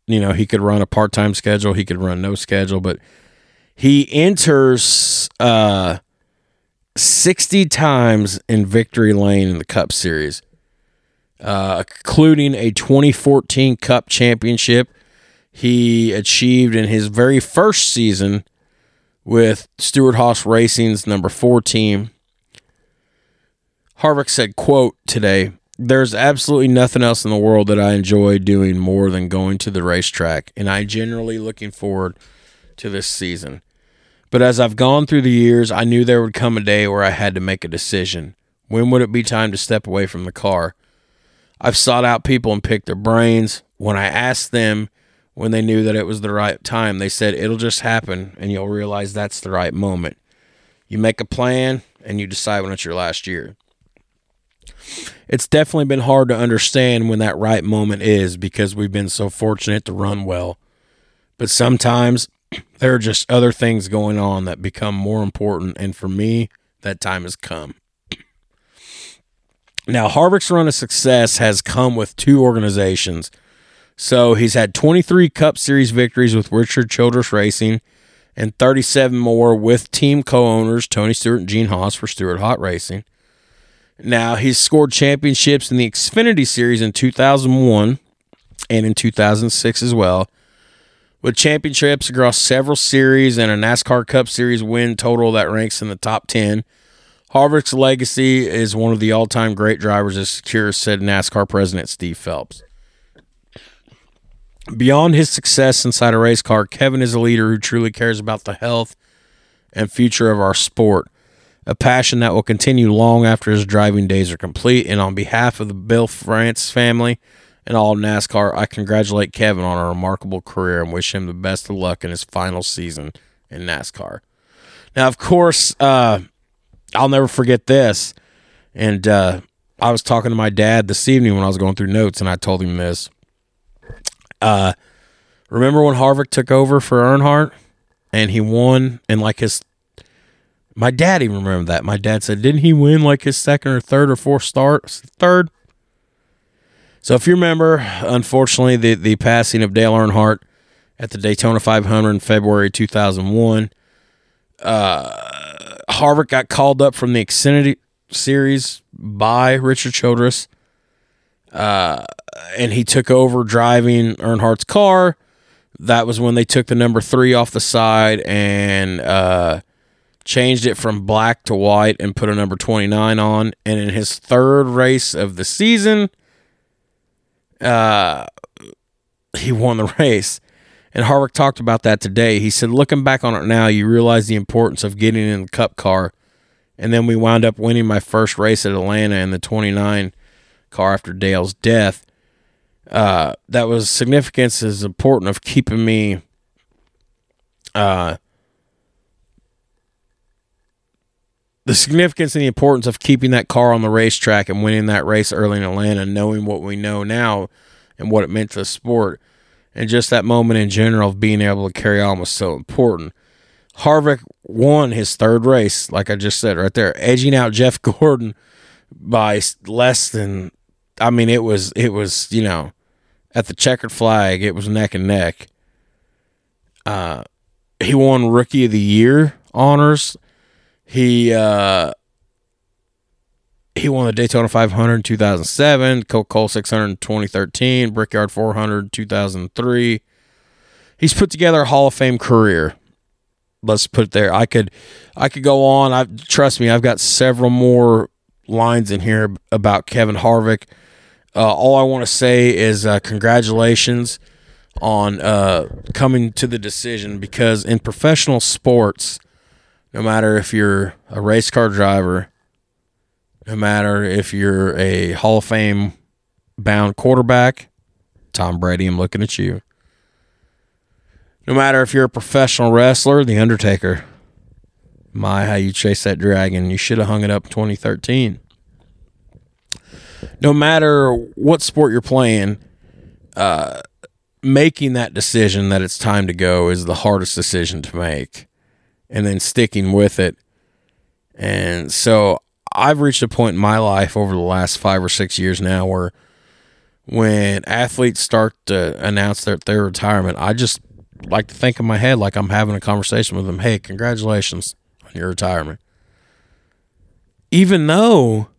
You know, he could run a part time schedule, he could run no schedule, but he enters uh, 60 times in victory lane in the Cup Series, uh, including a 2014 Cup Championship he achieved in his very first season with Stewart-Haas Racing's number four team. Harvick said, quote, today, there's absolutely nothing else in the world that I enjoy doing more than going to the racetrack, and I generally looking forward to this season. But as I've gone through the years, I knew there would come a day where I had to make a decision. When would it be time to step away from the car? I've sought out people and picked their brains. When I asked them when they knew that it was the right time, they said, It'll just happen and you'll realize that's the right moment. You make a plan and you decide when it's your last year. It's definitely been hard to understand when that right moment is because we've been so fortunate to run well. But sometimes there are just other things going on that become more important. And for me, that time has come. Now, Harvick's run of success has come with two organizations. So he's had 23 Cup Series victories with Richard Childress Racing and 37 more with team co owners Tony Stewart and Gene Haas for Stewart-Haas Racing. Now, he's scored championships in the Xfinity Series in 2001 and in 2006 as well with championships across several series and a NASCAR Cup Series win total that ranks in the top 10. Harvick's legacy is one of the all time great drivers, as secure said NASCAR President Steve Phelps. Beyond his success inside a race car, Kevin is a leader who truly cares about the health and future of our sport, a passion that will continue long after his driving days are complete. And on behalf of the Bill France family, and all NASCAR, I congratulate Kevin on a remarkable career and wish him the best of luck in his final season in NASCAR. Now, of course, uh, I'll never forget this. And uh, I was talking to my dad this evening when I was going through notes, and I told him this. Uh, remember when Harvick took over for Earnhardt and he won and like his my dad even remembered that. My dad said, didn't he win like his second or third or fourth start? Third? So if you remember, unfortunately, the, the passing of Dale Earnhardt at the Daytona 500 in February 2001, uh, Harvick got called up from the Xfinity Series by Richard Childress, uh, and he took over driving Earnhardt's car. That was when they took the number three off the side and uh, changed it from black to white and put a number 29 on. And in his third race of the season – uh, he won the race. And Harvick talked about that today. He said, looking back on it now, you realize the importance of getting in the cup car. And then we wound up winning my first race at Atlanta in the 29 car after Dale's death. Uh, that was significance is important of keeping me uh, the significance and the importance of keeping that car on the racetrack and winning that race early in Atlanta, knowing what we know now and what it meant to the sport, and just that moment in general of being able to carry on was so important. Harvick won his third race, like I just said right there, edging out Jeff Gordon by less than. I mean, it was it was you know, at the checkered flag, it was neck and neck. Uh, he won Rookie of the Year honors he uh, he won the Daytona 500 in 2007, Coca-Cola 600 in 2013, Brickyard 400 2003. He's put together a Hall of Fame career. Let's put it there. I could I could go on. I trust me, I've got several more lines in here about Kevin Harvick. Uh, all I want to say is uh, congratulations on uh, coming to the decision because in professional sports, no matter if you're a race car driver, no matter if you're a Hall of Fame bound quarterback, Tom Brady, I'm looking at you. No matter if you're a professional wrestler, The Undertaker. My, how you chase that dragon. You should have hung it up in 2013. No matter what sport you're playing, uh, making that decision that it's time to go is the hardest decision to make. And then sticking with it. And so I've reached a point in my life over the last five or six years now where when athletes start to announce their, their retirement, I just like to think in my head like I'm having a conversation with them. Hey, congratulations on your retirement. Even though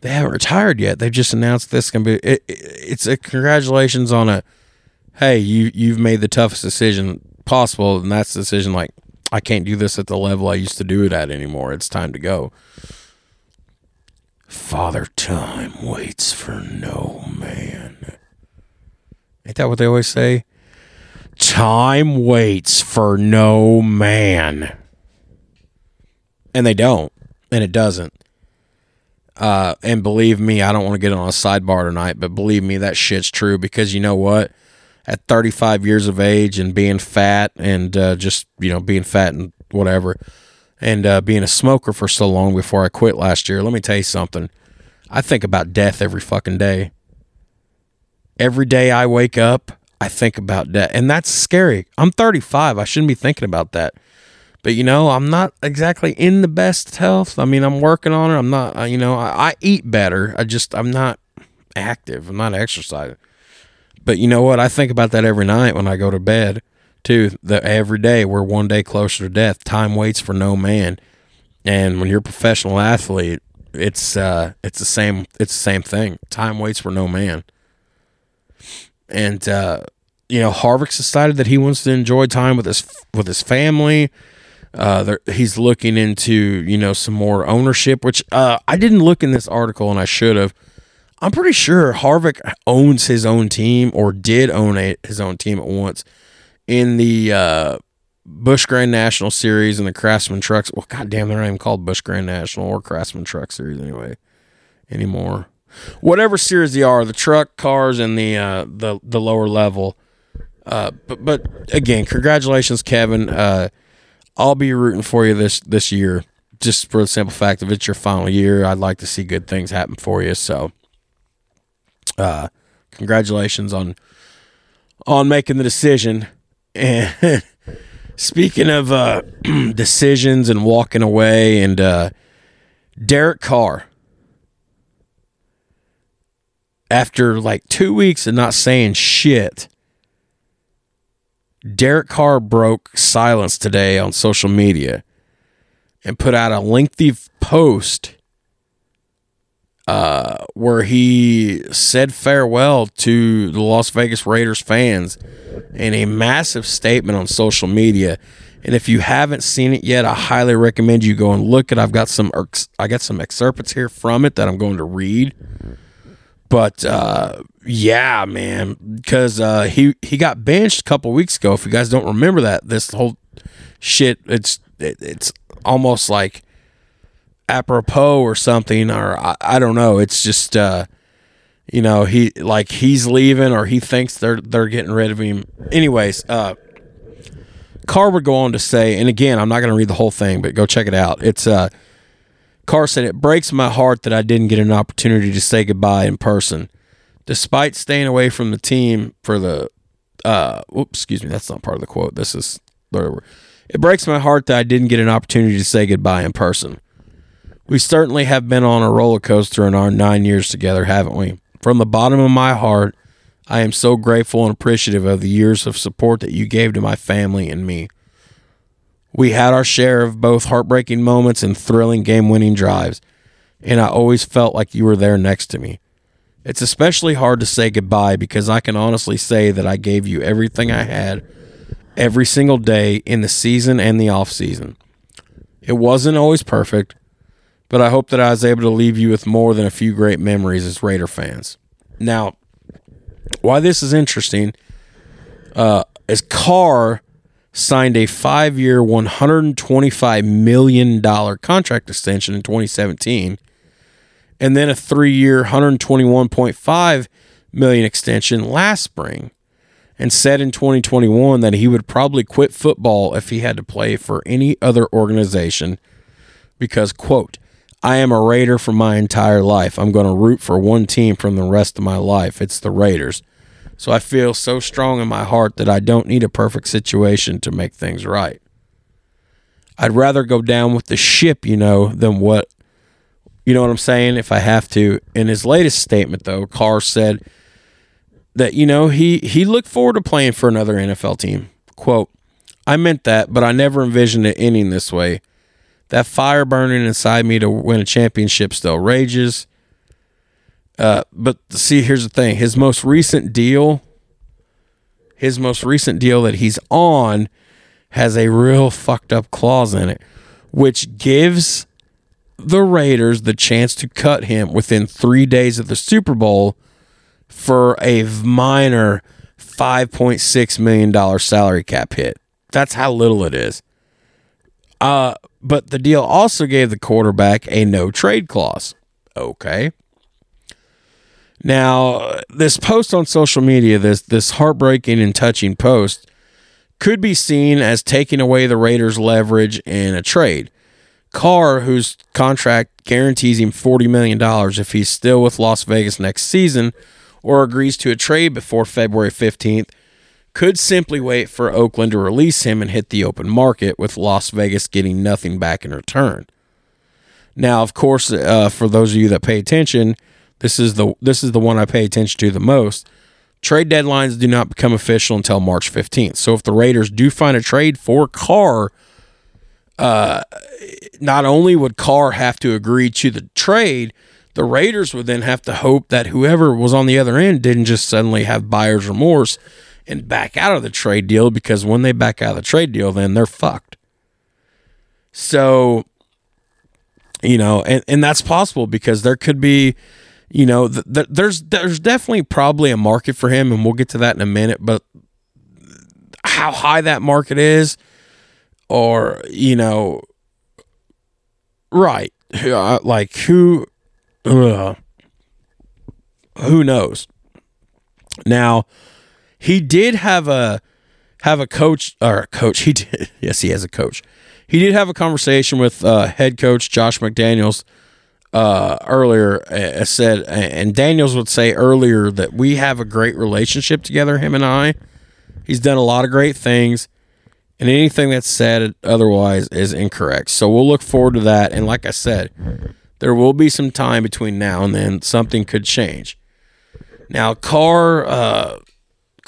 they haven't retired yet, they've just announced this can be. It, it, it's a congratulations on a. Hey, you you've made the toughest decision possible, and that's the decision. Like I can't do this at the level I used to do it at anymore. It's time to go. Father Time waits for no man. Ain't that what they always say? Time waits for no man. And they don't. And it doesn't. Uh, and believe me, I don't want to get on a sidebar tonight, but believe me, that shit's true because you know what? At 35 years of age and being fat and uh, just, you know, being fat and whatever, and uh, being a smoker for so long before I quit last year, let me tell you something. I think about death every fucking day. Every day I wake up, I think about death. And that's scary. I'm 35. I shouldn't be thinking about that. But you know, I'm not exactly in the best health. I mean, I'm working on it. I'm not, uh, you know, I, I eat better. I just, I'm not active. I'm not exercising. But you know what? I think about that every night when I go to bed, too. That every day we're one day closer to death. Time waits for no man. And when you're a professional athlete, it's uh, it's the same. It's the same thing. Time waits for no man and uh, you know Harvick's decided that he wants to enjoy time with his with his family. Uh, he's looking into you know some more ownership, which uh, I didn't look in this article and I should have. I'm pretty sure Harvick owns his own team or did own a, his own team at once in the uh, Busch Grand National Series and the Craftsman Trucks. Well, goddamn, they're not even called Busch Grand National or Craftsman Truck Series anyway anymore whatever series they are, the truck cars and the uh, the the lower level. Uh, but but again, congratulations, Kevin. Uh, I'll be rooting for you this this year, just for the simple fact of it's your final year. I'd like to see good things happen for you. So, uh, congratulations on on making the decision. And speaking of uh, decisions and walking away, and uh, Derek Carr after like two weeks of not saying shit, Derek Carr broke silence today on social media and put out a lengthy post uh, where he said farewell to the Las Vegas Raiders fans in a massive statement on social media. And if you haven't seen it yet, I highly recommend you go and look it. I've got some I got some excerpts here from it that I'm going to read. But uh, yeah, man, because uh, he he got benched a couple weeks ago. If you guys don't remember that, this whole shit, it's it, it's almost like apropos or something, or I, I don't know. It's just uh, you know he like he's leaving or he thinks they're they're getting rid of him. Anyways, uh, Carr would go on to say, and again, I'm not going to read the whole thing, but go check it out. It's uh Carr said, It breaks my heart that I didn't get an opportunity to say goodbye in person. Despite staying away from the team for the, uh, oops, excuse me, that's not part of the quote. This is, it breaks my heart that I didn't get an opportunity to say goodbye in person. We certainly have been on a roller coaster in our nine years together, haven't we? From the bottom of my heart, I am so grateful and appreciative of the years of support that you gave to my family and me. We had our share of both heartbreaking moments and thrilling game winning drives, and I always felt like you were there next to me. It's especially hard to say goodbye because I can honestly say that I gave you everything I had every single day in the season and the off season. It wasn't always perfect, but I hope that I was able to leave you with more than a few great memories as Raider fans. Now, why this is interesting, uh, as Carr signed a five year, $125 million contract extension in 2017, and then a three year, 121.5 million extension last spring and said in 2021 that he would probably quit football if he had to play for any other organization because quote I am a Raider for my entire life. I'm going to root for one team from the rest of my life. It's the Raiders. So I feel so strong in my heart that I don't need a perfect situation to make things right. I'd rather go down with the ship, you know, than what you know what I'm saying if I have to. In his latest statement though, Carr said that you know, he he looked forward to playing for another NFL team. Quote, I meant that, but I never envisioned it ending this way. That fire burning inside me to win a championship still rages. Uh, but see, here's the thing: his most recent deal, his most recent deal that he's on, has a real fucked up clause in it, which gives the Raiders the chance to cut him within three days of the Super Bowl for a minor $5.6 million salary cap hit. That's how little it is. Uh, but the deal also gave the quarterback a no trade clause. Okay. Now, this post on social media, this this heartbreaking and touching post, could be seen as taking away the Raiders' leverage in a trade. Carr, whose contract guarantees him $40 million if he's still with Las Vegas next season or agrees to a trade before February 15th, could simply wait for Oakland to release him and hit the open market, with Las Vegas getting nothing back in return. Now, of course, uh, for those of you that pay attention, this is the this is the one I pay attention to the most. Trade deadlines do not become official until March 15th. So if the Raiders do find a trade for Carr, uh, not only would Carr have to agree to the trade, the Raiders would then have to hope that whoever was on the other end didn't just suddenly have buyer's remorse and back out of the trade deal because when they back out of the trade deal, then they're fucked. So, you know, and, and that's possible because there could be you know, th- th- there's there's definitely probably a market for him, and we'll get to that in a minute. But how high that market is, or you know, right? Uh, like who, who knows? Now, he did have a have a coach or a coach. He did. Yes, he has a coach. He did have a conversation with uh, head coach Josh McDaniels uh, earlier uh, said, and Daniels would say earlier that we have a great relationship together, him and I. He's done a lot of great things, and anything that's said otherwise is incorrect. So we'll look forward to that. And like I said, there will be some time between now and then. Something could change. Now, Carr, uh,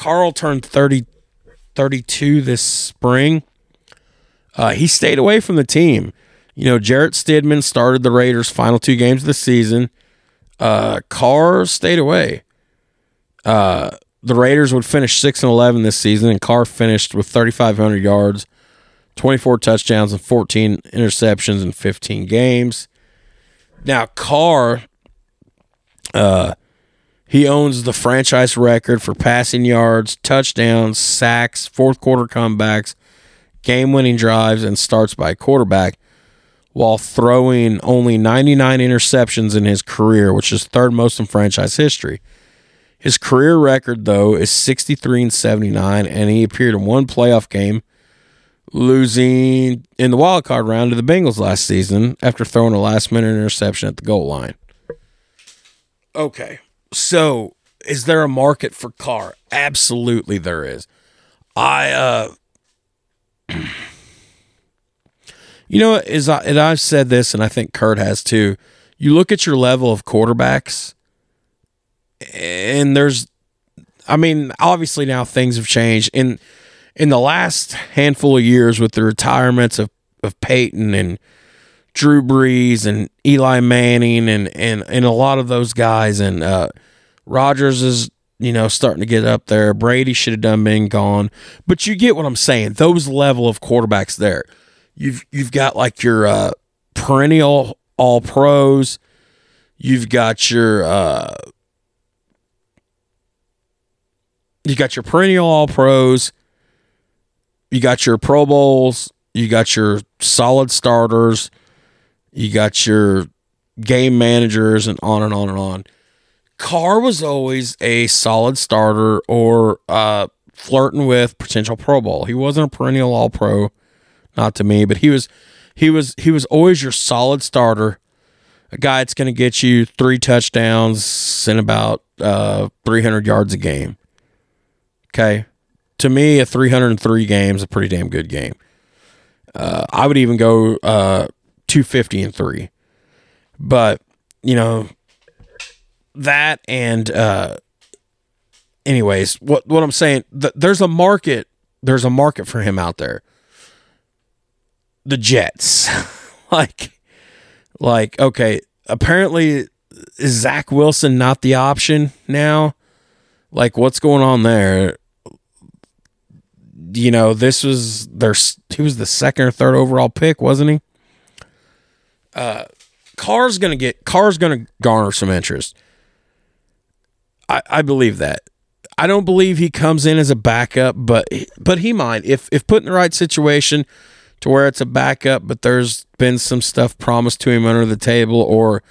Carl turned 30, 32 this spring. Uh, he stayed away from the team. You know, Jarrett Stidham started the Raiders' final two games of the season. Uh, Carr stayed away. Uh, the Raiders would finish six and eleven this season, and Carr finished with thirty five hundred yards, twenty four touchdowns, and fourteen interceptions in fifteen games. Now Carr, uh, he owns the franchise record for passing yards, touchdowns, sacks, fourth quarter comebacks, game winning drives, and starts by quarterback while throwing only 99 interceptions in his career, which is third most in franchise history. His career record, though, is 63 and 79, and he appeared in one playoff game, losing in the wild card round to the Bengals last season after throwing a last minute interception at the goal line. Okay, so is there a market for Carr? Absolutely, there is. I uh You know, is I, and I've said this, and I think Kurt has too. You look at your level of quarterbacks, and there's, I mean, obviously now things have changed in in the last handful of years with the retirements of of Peyton and Drew Brees and Eli Manning and and and a lot of those guys and uh, Rodgers is you know starting to get up there. Brady should have done been gone, but you get what I'm saying. Those level of quarterbacks there you've you've got like your uh, perennial all pros. You've got your uh, you got your perennial all pros. You got your Pro Bowls. You got your solid starters. You got your game managers, and on and on and on. Carr was always a solid starter or uh, flirting with potential Pro Bowl. He wasn't a perennial All Pro, not to me, but he was he was he was always your solid starter, a guy that's going to get you three touchdowns and about uh, 300 yards a game. Okay, to me, a 303 game is a pretty damn good game. Uh, I would even go uh, 250 and three, but you know that and uh anyways what what i'm saying th- there's a market there's a market for him out there. The jets. Like like okay apparently is zach wilson not the option now? Like what's going on there? You know this was their he was the second or third overall pick wasn't he uh gonna get carr's gonna garner some interest I, I believe that. I don't believe he comes in as a backup, but but he might if if put in the right situation to where it's a backup, but there's been some stuff promised to him under the table, or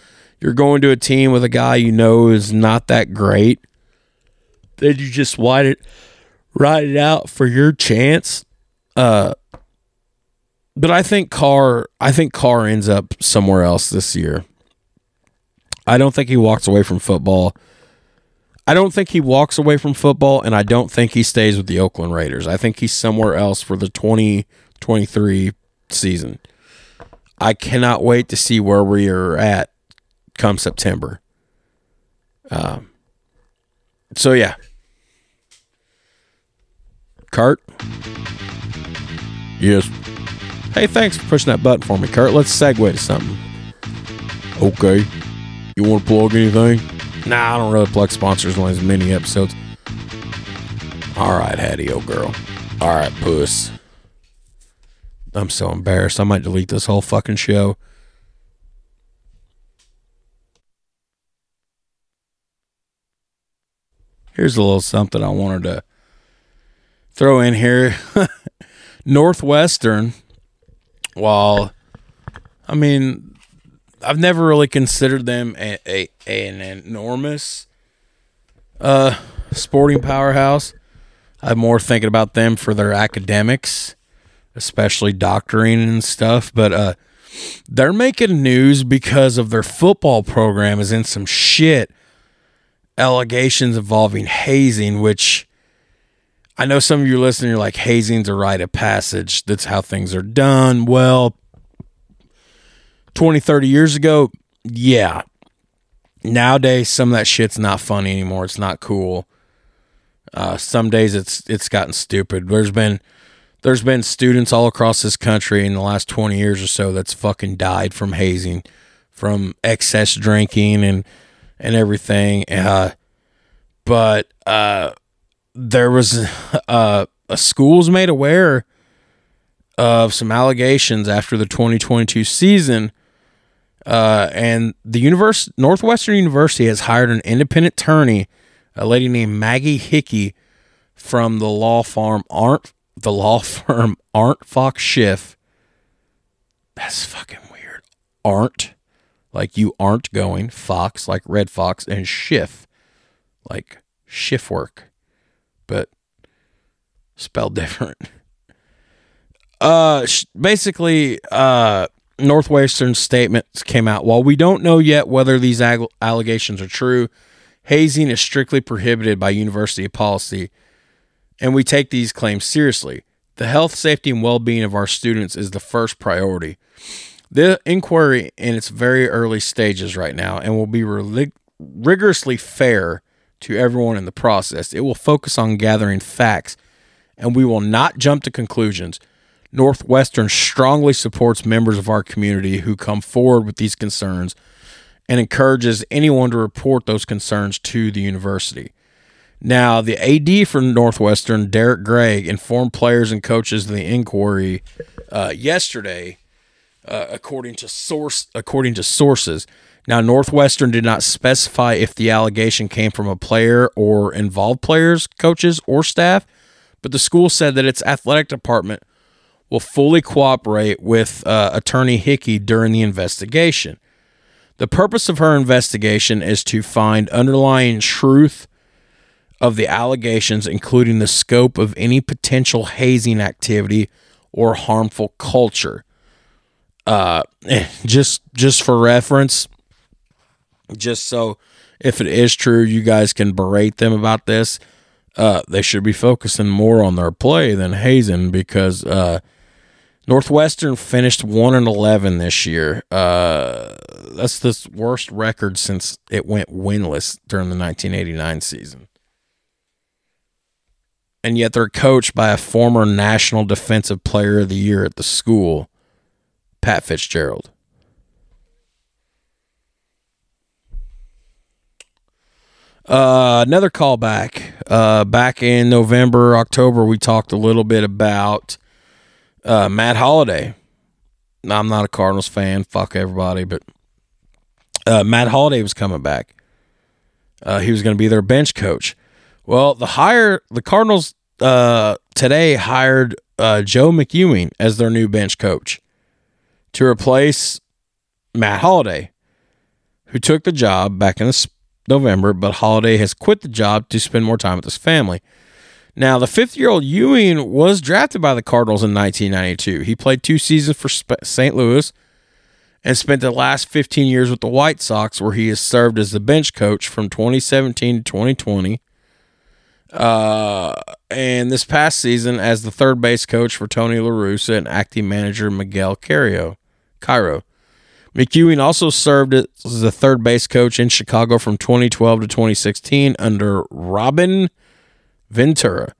you're going to a team with a guy you know is not that great, then you just write it write it out for your chance. Uh but I think Carr I think Carr ends up somewhere else this year. I don't think he walks away from football. I don't think he walks away from football, and I don't think he stays with the Oakland Raiders. I think he's somewhere else for the 2023 season. I cannot wait to see where we are at come September. Um, so, yeah. Cart? Yes. Hey, thanks for pushing that button for me, Kurt. Let's segue to something. Okay. You want to plug anything? Nah, I don't really plug sponsors on these mini episodes. All right, Hattie, old girl. All right, puss. I'm so embarrassed. I might delete this whole fucking show. Here's a little something I wanted to throw in here. Northwestern, while I mean, I've never really considered them a, a, an enormous uh sporting powerhouse. I'm more thinking about them for their academics, especially doctoring and stuff. But uh, they're making news because of their football program is in some shit allegations involving hazing, which I know some of you listening you're like, hazing's a rite of passage. That's how things are done. Well, 20, 30 years ago, yeah. Nowadays, some of that shit's not funny anymore. It's not cool. Uh, some days it's it's gotten stupid. There's been there's been students all across this country in the last 20 years or so that's fucking died from hazing, from excess drinking and and everything. Uh, but uh, there was uh, a schools made aware of some allegations after the 2022 season. Uh, and the universe, Northwestern University has hired an independent attorney, a lady named Maggie Hickey from the law firm Arent, the law firm Arent Fox Schiff. That's fucking weird. Arent, like you aren't going. Fox, like Red Fox, and Schiff, like shift work, but spelled different. Uh, basically, uh, Northwestern statements came out. While we don't know yet whether these ag- allegations are true, hazing is strictly prohibited by university policy, and we take these claims seriously. The health, safety, and well being of our students is the first priority. The inquiry in its very early stages right now and will be rig- rigorously fair to everyone in the process. It will focus on gathering facts and we will not jump to conclusions. Northwestern strongly supports members of our community who come forward with these concerns and encourages anyone to report those concerns to the university. Now, the AD for Northwestern, Derrick Gragg, informed players and coaches of the inquiry uh, yesterday, uh, according to source according to sources. Now, Northwestern did not specify if the allegation came from a player or involved players, coaches, or staff, but the school said that its athletic department will fully cooperate with uh, Attorney Hickey during the investigation. The purpose of her investigation is to find underlying truth of the allegations, including the scope of any potential hazing activity or harmful culture. Uh, just just for reference, just so if it is true, you guys can berate them about this. Uh, they should be focusing more on their play than hazing because uh, Northwestern finished one and eleven this year. Uh, that's the worst record since it went winless during the 1989 season. And yet they're coached by a former National Defensive Player of the Year at the school, Pat Fitzgerald. Uh, another callback. Uh, back in November, October, we talked a little bit about uh, Matt Holliday. I'm not a Cardinals fan. Fuck everybody, but uh, Matt Holliday was coming back. Uh, he was going to be their bench coach. Well, the hire the Cardinals uh, today hired uh, Joe McEwing as their new bench coach to replace Matt Holliday, who took the job back in the November, but Holliday has quit the job to spend more time with his family. Now, the fifth year old Ewing was drafted by the Cardinals in 1992. He played two seasons for St. Louis and spent the last 15 years with the White Sox, where he has served as the bench coach from 2017 to 2020. Uh, and this past season as the third base coach for Tony La Russa and acting manager Miguel Cairo. Cairo. McEwing also served as the third base coach in Chicago from 2012 to 2016 under Robin Ventura,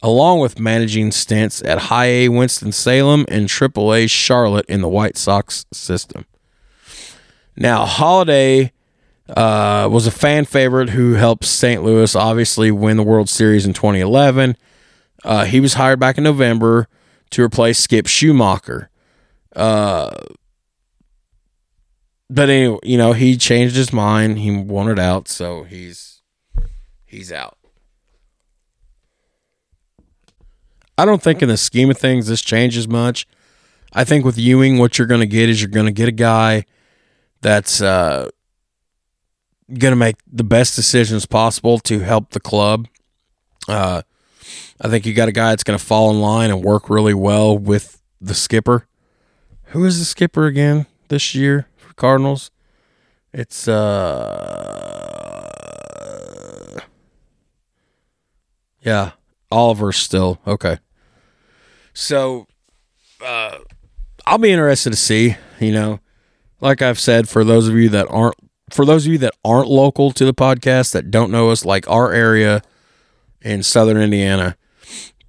along with managing stints at High A Winston-Salem and Triple A Charlotte in the White Sox system. Now, Holliday uh, was a fan favorite who helped St. Louis obviously win the World Series in 2011. Uh, he was hired back in November to replace Skip Schumaker. Uh, but anyway, you know, he changed his mind. He wanted out, so he's he's out. I don't think in the scheme of things this changes much. I think with Ewing, what you're going to get is you're going to get a guy that's uh, going to make the best decisions possible to help the club. Uh, I think you got a guy that's going to fall in line and work really well with the skipper. Who is the skipper again this year? Cardinals. It's uh Yeah, Oliver still. Okay. So uh I'll be interested to see, you know, like I've said for those of you that aren't for those of you that aren't local to the podcast that don't know us like our area in southern Indiana,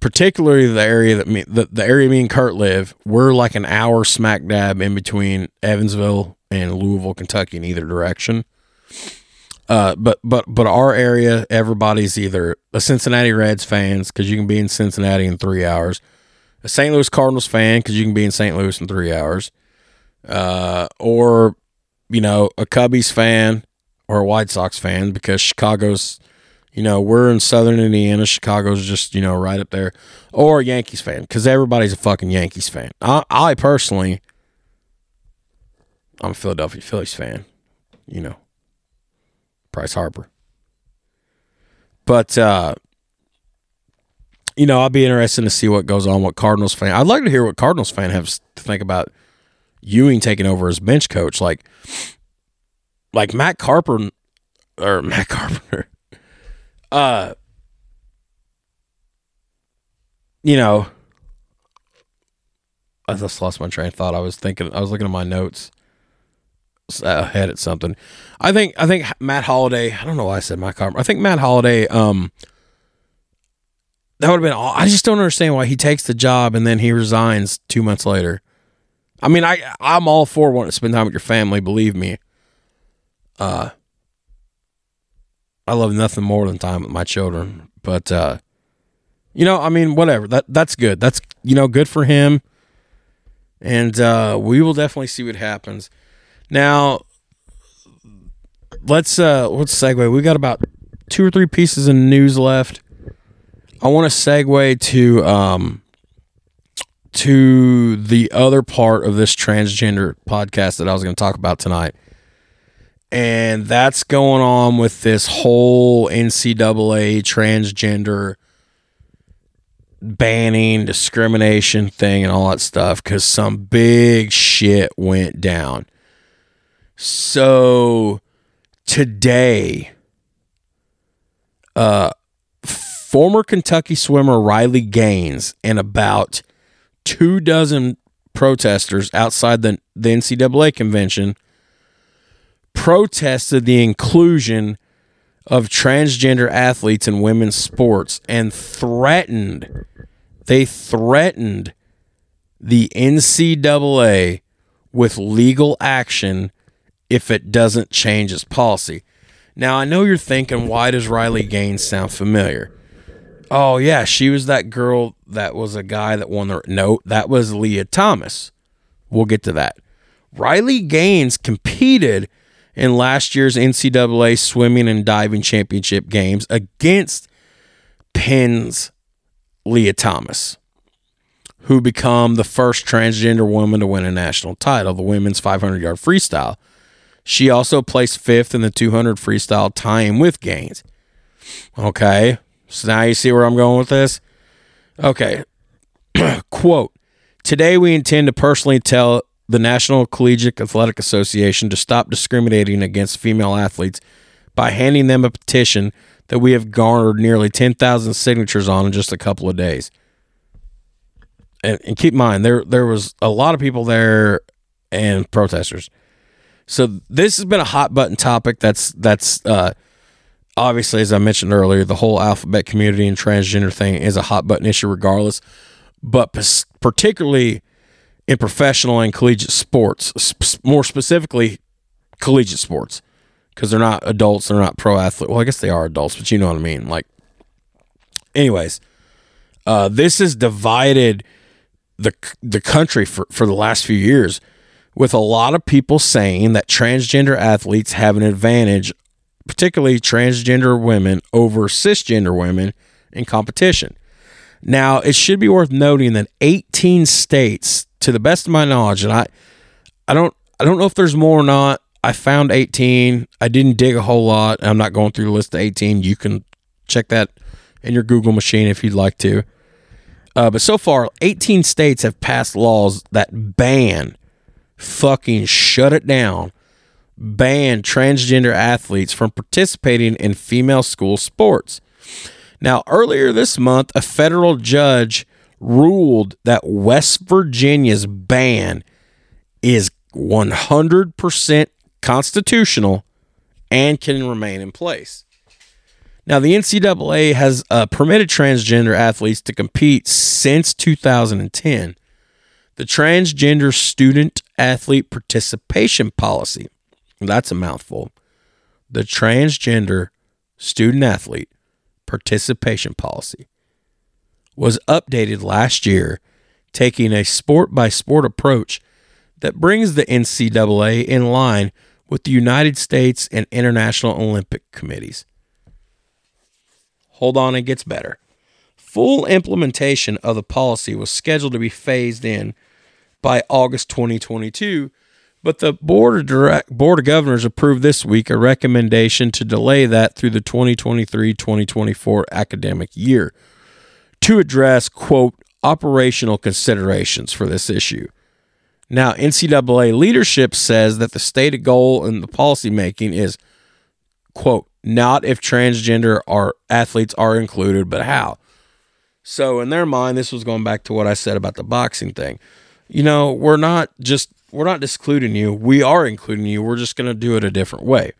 particularly the area that me the, the area me and Kurt live, we're like an hour smack dab in between Evansville and Louisville, Kentucky in either direction. Uh, but but but our area, everybody's either a Cincinnati Reds fans because you can be in Cincinnati in three hours, a St. Louis Cardinals fan because you can be in St. Louis in three hours, uh, or you know a Cubbies fan or a White Sox fan because Chicago's, you know, we're in Southern Indiana, Chicago's just you know right up there, or a Yankees fan because everybody's a fucking Yankees fan. I, I personally I'm a Philadelphia Phillies fan, you know, Bryce Harper. But, uh, you know, I'll be interested to see what goes on with Cardinals fan. I'd like to hear what Cardinals fan has to think about Ewing taking over as bench coach. Like, like Matt Carpenter or Matt Carpenter. Uh, you know, I just lost my train of thought. I was thinking, I was looking at my notes ahead at something. I think I think Matt Holliday. I don't know why I said Matt Carpenter. I think Matt Holliday. Um, that would have been. All, I just don't understand why he takes the job and then he resigns two months later. I mean, I I'm all for wanting to spend time with your family. Believe me. Uh, I love nothing more than time with my children. But uh, you know, I mean, whatever. That that's good. That's you know, good for him. And uh, we will definitely see what happens. Now, let's uh let's segue. We got about two or three pieces of news left. I want to segue to um to the other part of this transgender podcast that I was going to talk about tonight. And that's going on with this whole NCAA transgender banning, discrimination thing, and all that stuff because some big shit went down. So today, uh, former Kentucky swimmer Riley Gaines and about two dozen protesters outside the, the NCAA convention protested the inclusion of transgender athletes in women's sports and threatened they threatened the NCAA with legal action if it doesn't change its policy. Now, I know you're thinking, why does Riley Gaines sound familiar? Oh, yeah, she was that girl that was a guy that won the. No, that was Lia Thomas. We'll get to that. Riley Gaines competed in last year's NCAA swimming and diving championship games against Penn's Lia Thomas, who became the first transgender woman to win a national title, the women's 500 yard freestyle. She also placed fifth in the 200 freestyle tying with Gaines. Okay, so now you see where I'm going with this? Okay, quote Today we intend to personally tell the National Collegiate Athletic Association to stop discriminating against female athletes by handing them a petition that we have garnered nearly 10,000 signatures on in just a couple of days. And, and, keep in mind, there there was a lot of people there and protesters. So this has been a hot button topic. That's that's uh, obviously, as I mentioned earlier, the whole alphabet community and transgender thing is a hot button issue, regardless. But particularly in professional and collegiate sports, more specifically collegiate sports because they're not adults, they're not pro athlete. Well, I guess they are adults, but you know what I mean. Like, anyways, uh, this has divided the the country for for the last few years, with a lot of people saying that transgender athletes have an advantage, particularly transgender women over cisgender women in competition. Now, it should be worth noting that 18 states, to the best of my knowledge, and I, I don't, I don't know if there's more or not. I found 18. I didn't dig a whole lot. I'm not going through the list of 18. You can check that in your Google machine if you'd like to. Uh, but so far, 18 states have passed laws that ban, fucking shut it down, ban transgender athletes from participating in female school sports. Now, earlier this month, a federal judge ruled that West Virginia's ban is 100% constitutional and can remain in place. Now, the NCAA has uh, permitted transgender athletes to compete since 2010. The Transgender Student Athlete Participation Policy, that's a mouthful. The Transgender Student Athlete Participation Policy was updated last year, taking a sport by sport approach that brings the NCAA in line with the United States and International Olympic Committees. Hold on, it gets better. Full implementation of the policy was scheduled to be phased in by August 2022, but the board of direct, board of governors approved this week a recommendation to delay that through the 2023-2024 academic year to address quote operational considerations for this issue. Now, NCAA leadership says that the stated goal in the policymaking is, quote, not if transgender athletes are included, but how. So in their mind, this was going back to what I said about the boxing thing. You know, we're not just we're not excluding you. We are including you. We're just going to do it a different way.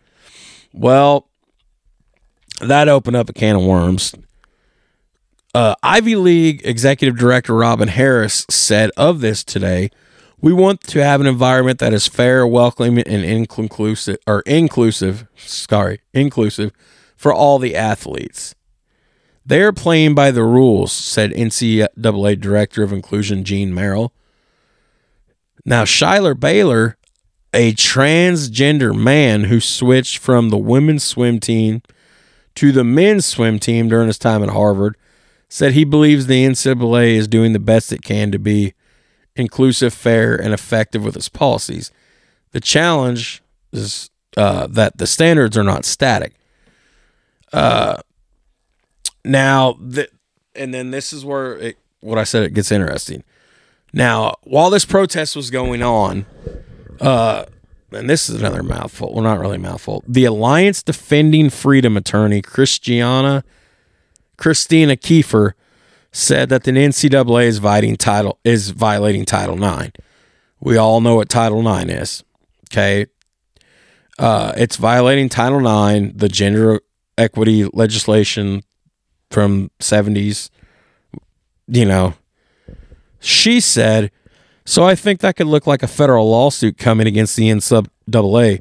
Well, that opened up a can of worms. Uh, Ivy League executive director Robin Harris said of this today we want to have an environment that is fair, welcoming, and inclusive, or inclusive. Sorry, inclusive for all the athletes. They are playing by the rules," said NCAA Director of Inclusion Gene Merrill. Now, Schuyler Bailar, a transgender man who switched from the women's swim team to the men's swim team during his time at Harvard, said he believes the NCAA is doing the best it can to be inclusive, fair, and effective with its policies. The challenge is uh, that the standards are not static. Uh, now, the, and then this is where it, what I said it gets interesting. Now, while this protest was going on, uh, and this is another mouthful. Well, not really mouthful. The Alliance Defending Freedom attorney, Christiana Christina Kiefer, said that the NCAA is violating title is violating Title IX. We all know what Title IX is. Okay. Uh, it's violating Title IX, the gender equity legislation from 70s. You know, she said, so I think that could look like a federal lawsuit coming against the NCAA.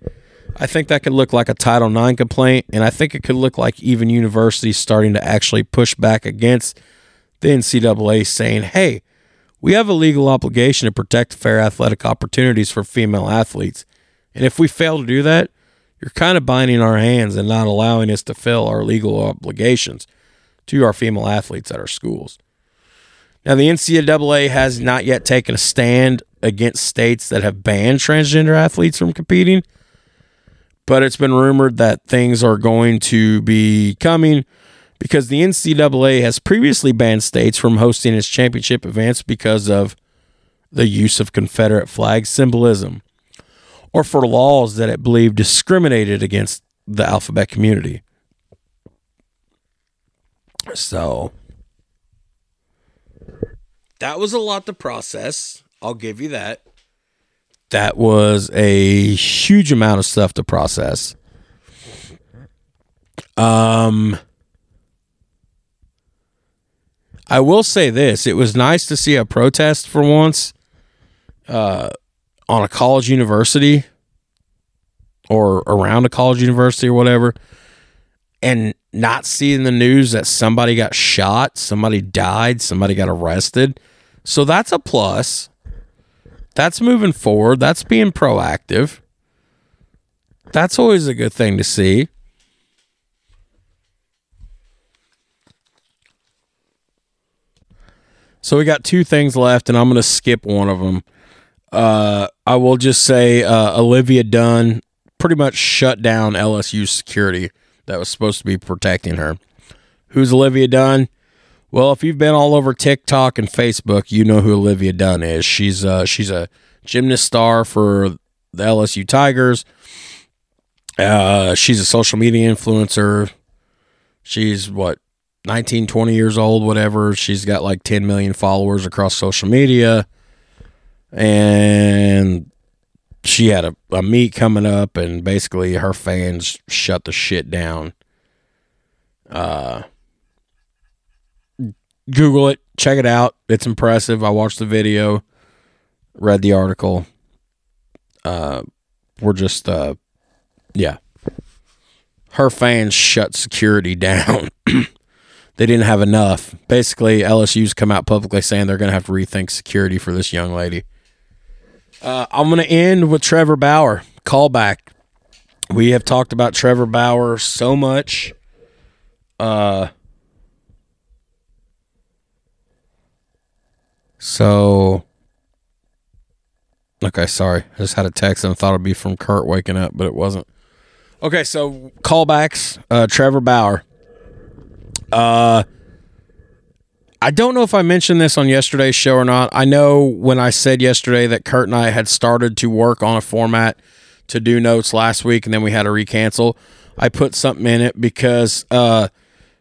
I think that could look like a Title IX complaint, and I think it could look like even universities starting to actually push back against the NCAA, saying, hey, we have a legal obligation to protect fair athletic opportunities for female athletes. And if we fail to do that, you're kind of binding our hands and not allowing us to fill our legal obligations to our female athletes at our schools. Now, the NCAA has not yet taken a stand against states that have banned transgender athletes from competing, but it's been rumored that things are going to be coming because the NCAA has previously banned states from hosting its championship events because of the use of Confederate flag symbolism or for laws that it believed discriminated against the alphabet community. So that was a lot to process. I'll give you that. That was a huge amount of stuff to process. Um I will say this, it was nice to see a protest for once uh on a college university or around a college university or whatever and not seeing the news that somebody got shot, somebody died, somebody got arrested. So that's a plus. That's moving forward. That's being proactive. That's always a good thing to see. So we got two things left, and I'm going to skip one of them. Uh, I will just say uh, Olivia Dunne pretty much shut down LSU security that was supposed to be protecting her. Who's Olivia Dunne? Well, if you've been all over TikTok and Facebook, you know who Olivia Dunne is. She's uh, she's a gymnast star for the LSU Tigers. Uh, she's a social media influencer. She's what 19, 20 years old, whatever. She's got like 10 million followers across social media. And she had a, a meet coming up, and basically her fans shut the shit down. Uh, Google it, check it out. It's impressive. I watched the video, read the article. Uh, we're just, uh, yeah. Her fans shut security down. they didn't have enough. Basically, LSU's come out publicly saying they're going to have to rethink security for this young lady. Uh, I'm going to end with Trevor Bauer. Callback. We have talked about Trevor Bauer so much. Uh, so, okay, sorry. I just had a text and thought it'd be from Kurt waking up, but it wasn't. Okay, so callbacks. Uh, Trevor Bauer. Uh, I don't know if I mentioned this on yesterday's show or not. I know when I said yesterday that Kurt and I had started to work on a format to do notes last week and then we had to recancel. I put something in it because uh,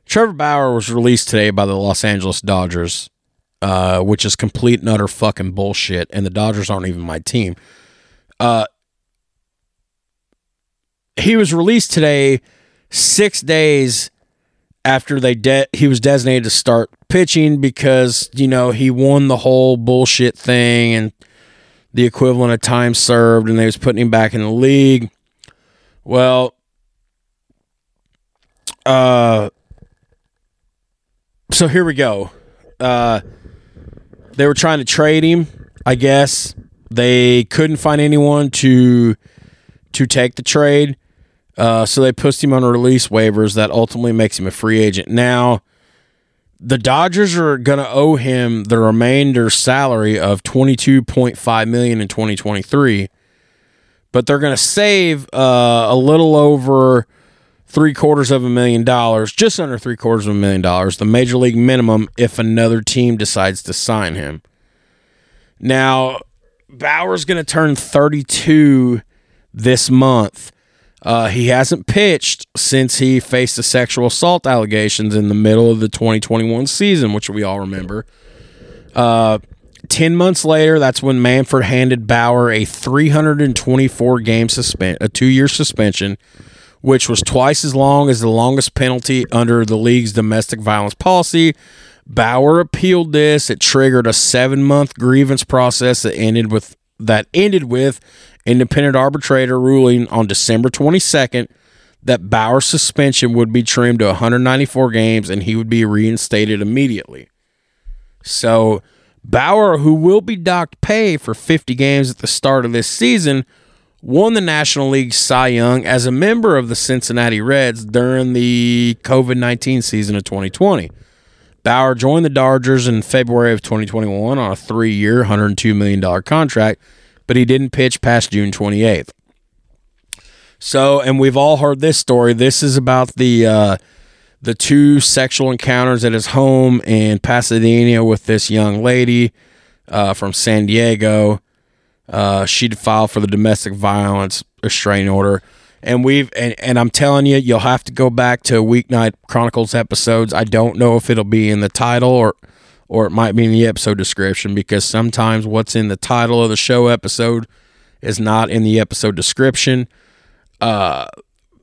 Trevor Bauer was released today by the Los Angeles Dodgers, uh, which is complete and utter fucking bullshit. And the Dodgers aren't even my team. Uh, he was released today, six days after they de- he was designated to start pitching because you know he won the whole bullshit thing and the equivalent of time served and they was putting him back in the league well uh so here we go uh they were trying to trade him. I guess they couldn't find anyone to to take the trade. Uh, so they pushed him on release waivers that ultimately makes him a free agent. Now the Dodgers are going to owe him the remainder salary of 22.5 million in 2023 but they're going to save uh, a little over three quarters of a million dollars, just under three quarters of a million dollars, the major league minimum if another team decides to sign him. Now, Bauer's going to turn 32 this month. Uh, he hasn't pitched since he faced the sexual assault allegations in the middle of the 2021 season, which we all remember. Uh, 10 months later, that's when Manfred handed Bauer a 324 game suspend, a two year suspension, which was twice as long as the longest penalty under the league's domestic violence policy. Bauer appealed this. It triggered a seven month grievance process that ended with that ended with independent arbitrator ruling on December 22nd that Bauer's suspension would be trimmed to 194 games and he would be reinstated immediately. So Bauer, who will be docked pay for 50 games at the start of this season, won the National League Cy Young as a member of the Cincinnati Reds during the COVID 19 season of 2020. Bauer joined the Dodgers in February of 2021 on a three year, $102 million contract, but he didn't pitch past June 28th. So, and we've all heard this story. This is about the uh, the two sexual encounters at his home in Pasadena with this young lady uh, from San Diego. Uh, she'd filed for the domestic violence restraining order. And we've and, and I'm telling you, you'll have to go back to Weeknight Chronicles episodes. I don't know if it'll be in the title or or it might be in the episode description because sometimes what's in the title of the show episode is not in the episode description. Uh,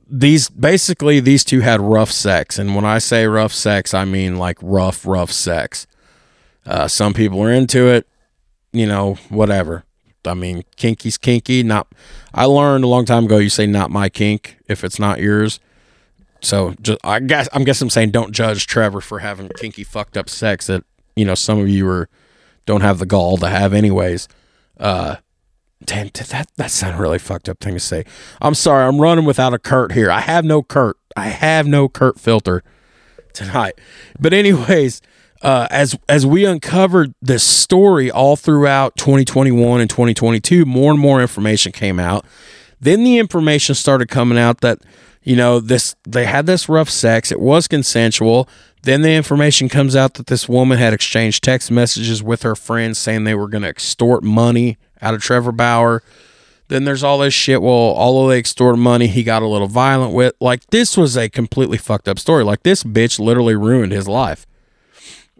these basically these two had rough sex, and when I say rough sex, I mean like rough, rough sex. Uh, some people are into it, you know, whatever. I mean, kinky's kinky. Not. I learned a long time ago. You say not my kink if it's not yours. So just I guess I'm guessing I'm saying don't judge Trevor for having kinky fucked up sex that you know some of you are don't have the gall to have anyways. Uh, Damn, that that sounded really fucked up thing to say. I'm sorry, I'm running without a Kurt here. I have no Kurt. I have no Kurt filter tonight. But anyways, uh, as as we uncovered this story all throughout 2021 and 2022, more and more information came out. Then the information started coming out that you know this they had this rough sex. It was consensual. Then the information comes out that this woman had exchanged text messages with her friends saying they were going to extort money out of Trevor Bauer. Then there's all this shit. Well, although they extorted money, he got a little violent with. Like, this was a completely fucked up story. Like, this bitch literally ruined his life.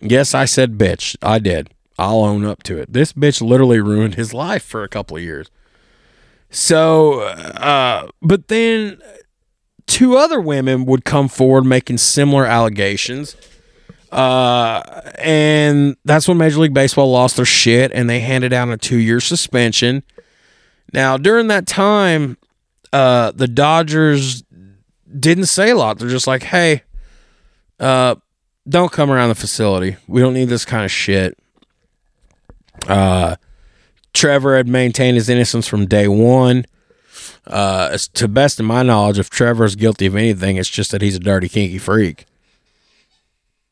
Yes, I said bitch. I did. I'll own up to it. This bitch literally ruined his life for a couple of years. So, uh, but then two other women would come forward making similar allegations. Uh, and that's when Major League Baseball lost their shit and they handed down a two year suspension. Now, during that time, uh, the Dodgers didn't say a lot. They're just like, hey, uh, don't come around the facility. We don't need this kind of shit. Uh, Trevor had maintained his innocence from day one. Uh, to best of my knowledge, if Trevor is guilty of anything, it's just that he's a dirty, kinky freak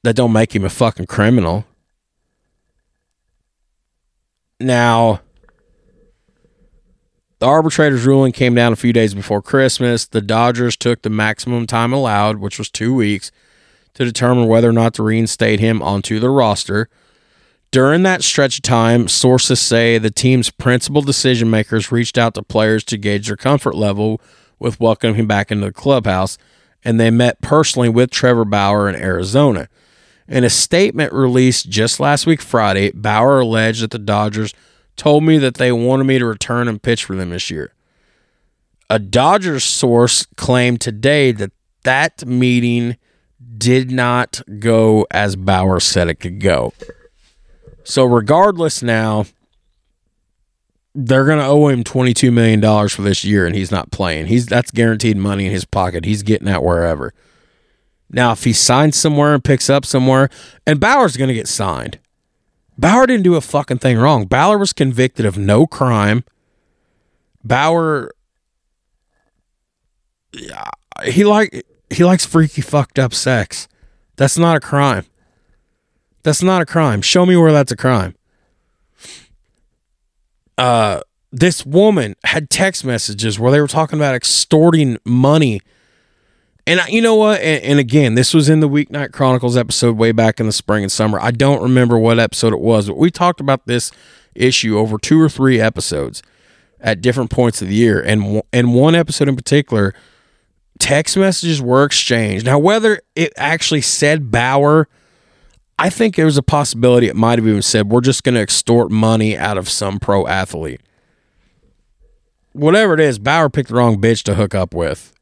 that don't make him a fucking criminal. Now, the arbitrator's ruling came down a few days before Christmas. The Dodgers took the maximum time allowed, which was two weeks, to determine whether or not to reinstate him onto the roster. During that stretch of time, sources say the team's principal decision makers reached out to players to gauge their comfort level with welcoming him back into the clubhouse, and they met personally with Trevor Bauer in Arizona. In a statement released just last week, Friday, Bauer alleged that the Dodgers told me that they wanted me to return and pitch for them this year. A Dodgers source claimed today that that meeting did not go as Bauer said it could go. So, regardless, now they're going to owe him $22 million for this year, and he's not playing. He's That's guaranteed money in his pocket. He's getting that wherever. Now, if he signs somewhere and picks up somewhere, and Bauer's going to get signed. Bauer didn't do a fucking thing wrong. Bauer was convicted of no crime. Bauer, yeah, he like he likes freaky fucked up sex. That's not a crime. That's not a crime. Show me where that's a crime. Uh, this woman had text messages where they were talking about extorting money. And I- you know what? And, and again, this was in the Weeknight Chronicles episode way back in the spring and summer. I don't remember what episode it was, but we talked about this issue over two or three episodes at different points of the year. And and one episode in particular, text messages were exchanged. Now, whether it actually said Bauer, I think there was a possibility it might have even said, we're just going to extort money out of some pro athlete. Whatever it is, Bauer picked the wrong bitch to hook up with.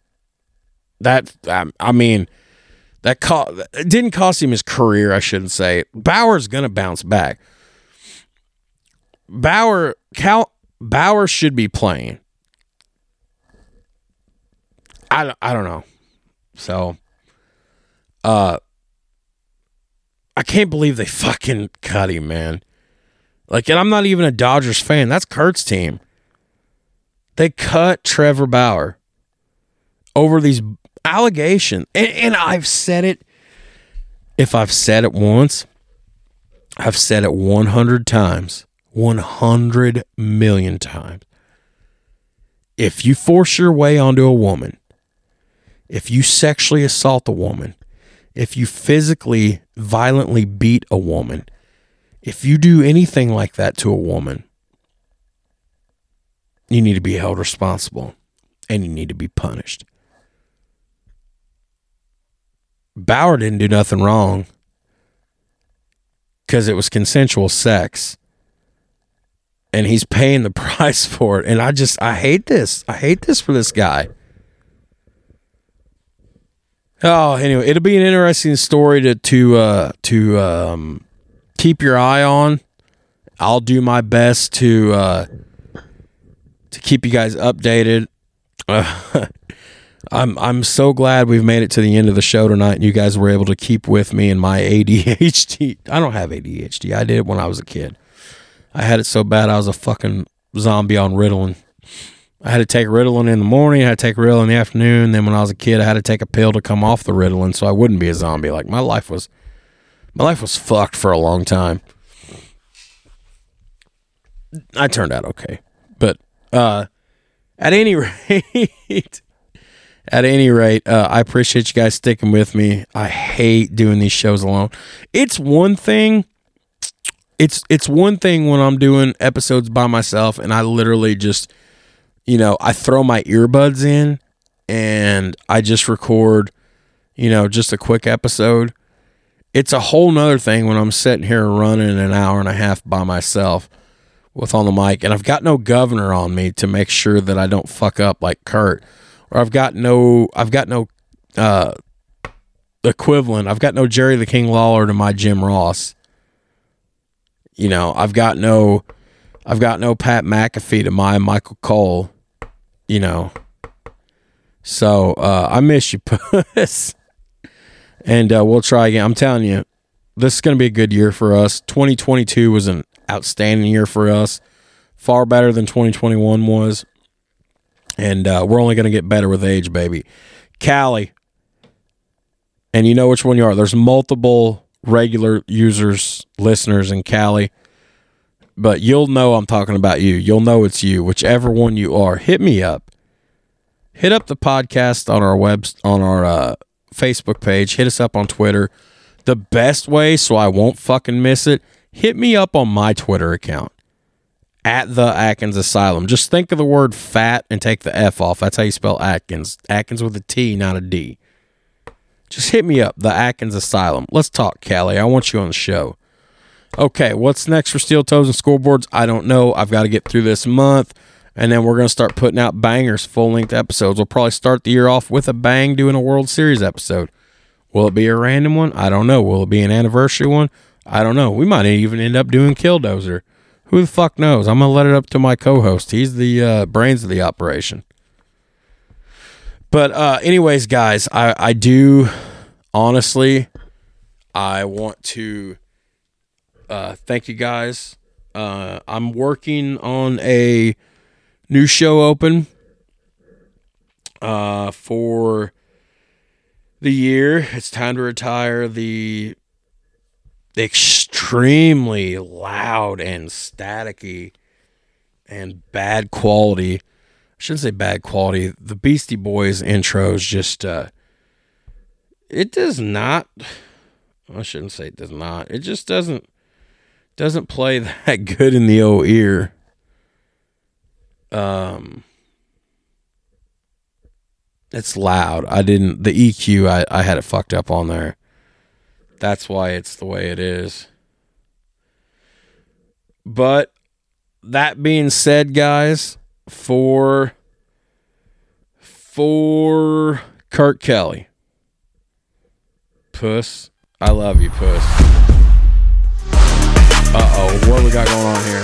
That, um, I mean, that co- it didn't cost him his career, I shouldn't say. Bauer's going to bounce back. Bauer, Cal, Bauer should be playing. I, don't- I don't know. So, uh, I can't believe they fucking cut him, man. Like, and I'm not even a Dodgers fan. That's Kurt's team. They cut Trevor Bauer over these allegations. And, and I've said it. If I've said it once, I've said it 100 times, 100 million times. If you force your way onto a woman, if you sexually assault a woman, if you physically violently beat a woman, if you do anything like that to a woman, you need to be held responsible and you need to be punished. Bauer didn't do nothing wrong because it was consensual sex and he's paying the price for it. And I just, I hate this. I hate this for this guy. Oh, anyway, it'll be an interesting story to to uh, to um, keep your eye on. I'll do my best to uh, to keep you guys updated. I'm I'm so glad we've made it to the end of the show tonight, and you guys were able to keep with me in my ADHD. I don't have ADHD. I did it when I was a kid. I had it so bad I was a fucking zombie on Ritalin. I had to take Ritalin in the morning. I had to take Ritalin in the afternoon. Then when I was a kid, I had to take a pill to come off the Ritalin so I wouldn't be a zombie. Like my life was, my life was fucked for a long time. I turned out okay, but uh, at any rate, at any rate, uh, I appreciate you guys sticking with me. I hate doing these shows alone. It's one thing. It's it's one thing when I'm doing episodes by myself and I literally just you know, I throw my earbuds in and I just record, you know, just a quick episode. It's a whole nother thing when I'm sitting here running an hour and a half by myself with on the mic and I've got no governor on me to make sure that I don't fuck up like Kurt. Or I've got no I've got no uh equivalent. I've got no Jerry the King Lawler to my Jim Ross. You know, I've got no I've got no Pat McAfee to my Michael Cole, you know. So uh, I miss you, Puss. and uh, we'll try again. I'm telling you, this is going to be a good year for us. 2022 was an outstanding year for us, far better than 2021 was. And uh, we're only going to get better with age, baby. Callie, and you know which one you are. There's multiple regular users, listeners in Cali but you'll know I'm talking about you. You'll know it's you, whichever one you are. Hit me up. Hit up the podcast on our web on our uh, Facebook page. Hit us up on Twitter. The best way, so I won't fucking miss it. Hit me up on my Twitter account at the Atkins Asylum. Just think of the word fat and take the F off. That's how you spell Atkins. Atkins with a T, not a D. Just hit me up, the Atkins Asylum. Let's talk, Callie. I want you on the show. Okay, what's next for Steel Toes and Scoreboards? I don't know. I've got to get through this month, and then we're going to start putting out bangers, full length episodes. We'll probably start the year off with a bang doing a World Series episode. Will it be a random one? I don't know. Will it be an anniversary one? I don't know. We might even end up doing Killdozer. Who the fuck knows? I'm going to let it up to my co host. He's the uh, brains of the operation. But, uh, anyways, guys, I, I do honestly, I want to uh, thank you guys. Uh, I'm working on a new show open uh, for the year. It's time to retire the extremely loud and staticky and bad quality. I shouldn't say bad quality. The Beastie Boys intros just uh it does not I shouldn't say it does not. It just doesn't doesn't play that good in the old ear. Um it's loud. I didn't the EQ I, I had it fucked up on there. That's why it's the way it is. But that being said, guys, for for Kurt Kelly. Puss. I love you, Puss. Uh oh, what we got going on here?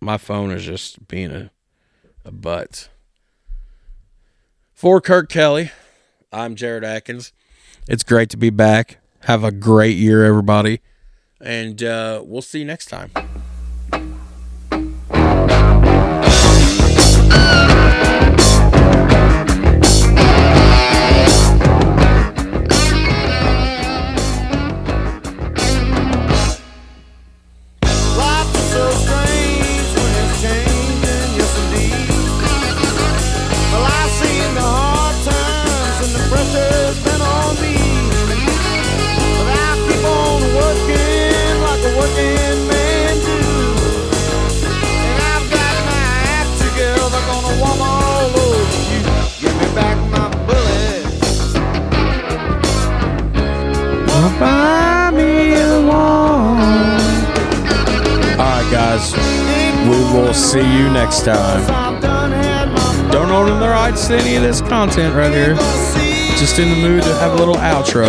My phone is just being a, a butt. For Kirk Kelly, I'm Jared Atkins. It's great to be back. Have a great year, everybody. And uh, we'll see you next time. Find me a. Alright, guys. We will see you next time. Don't own the rights to any of this content right here. Just in the mood to have a little outro.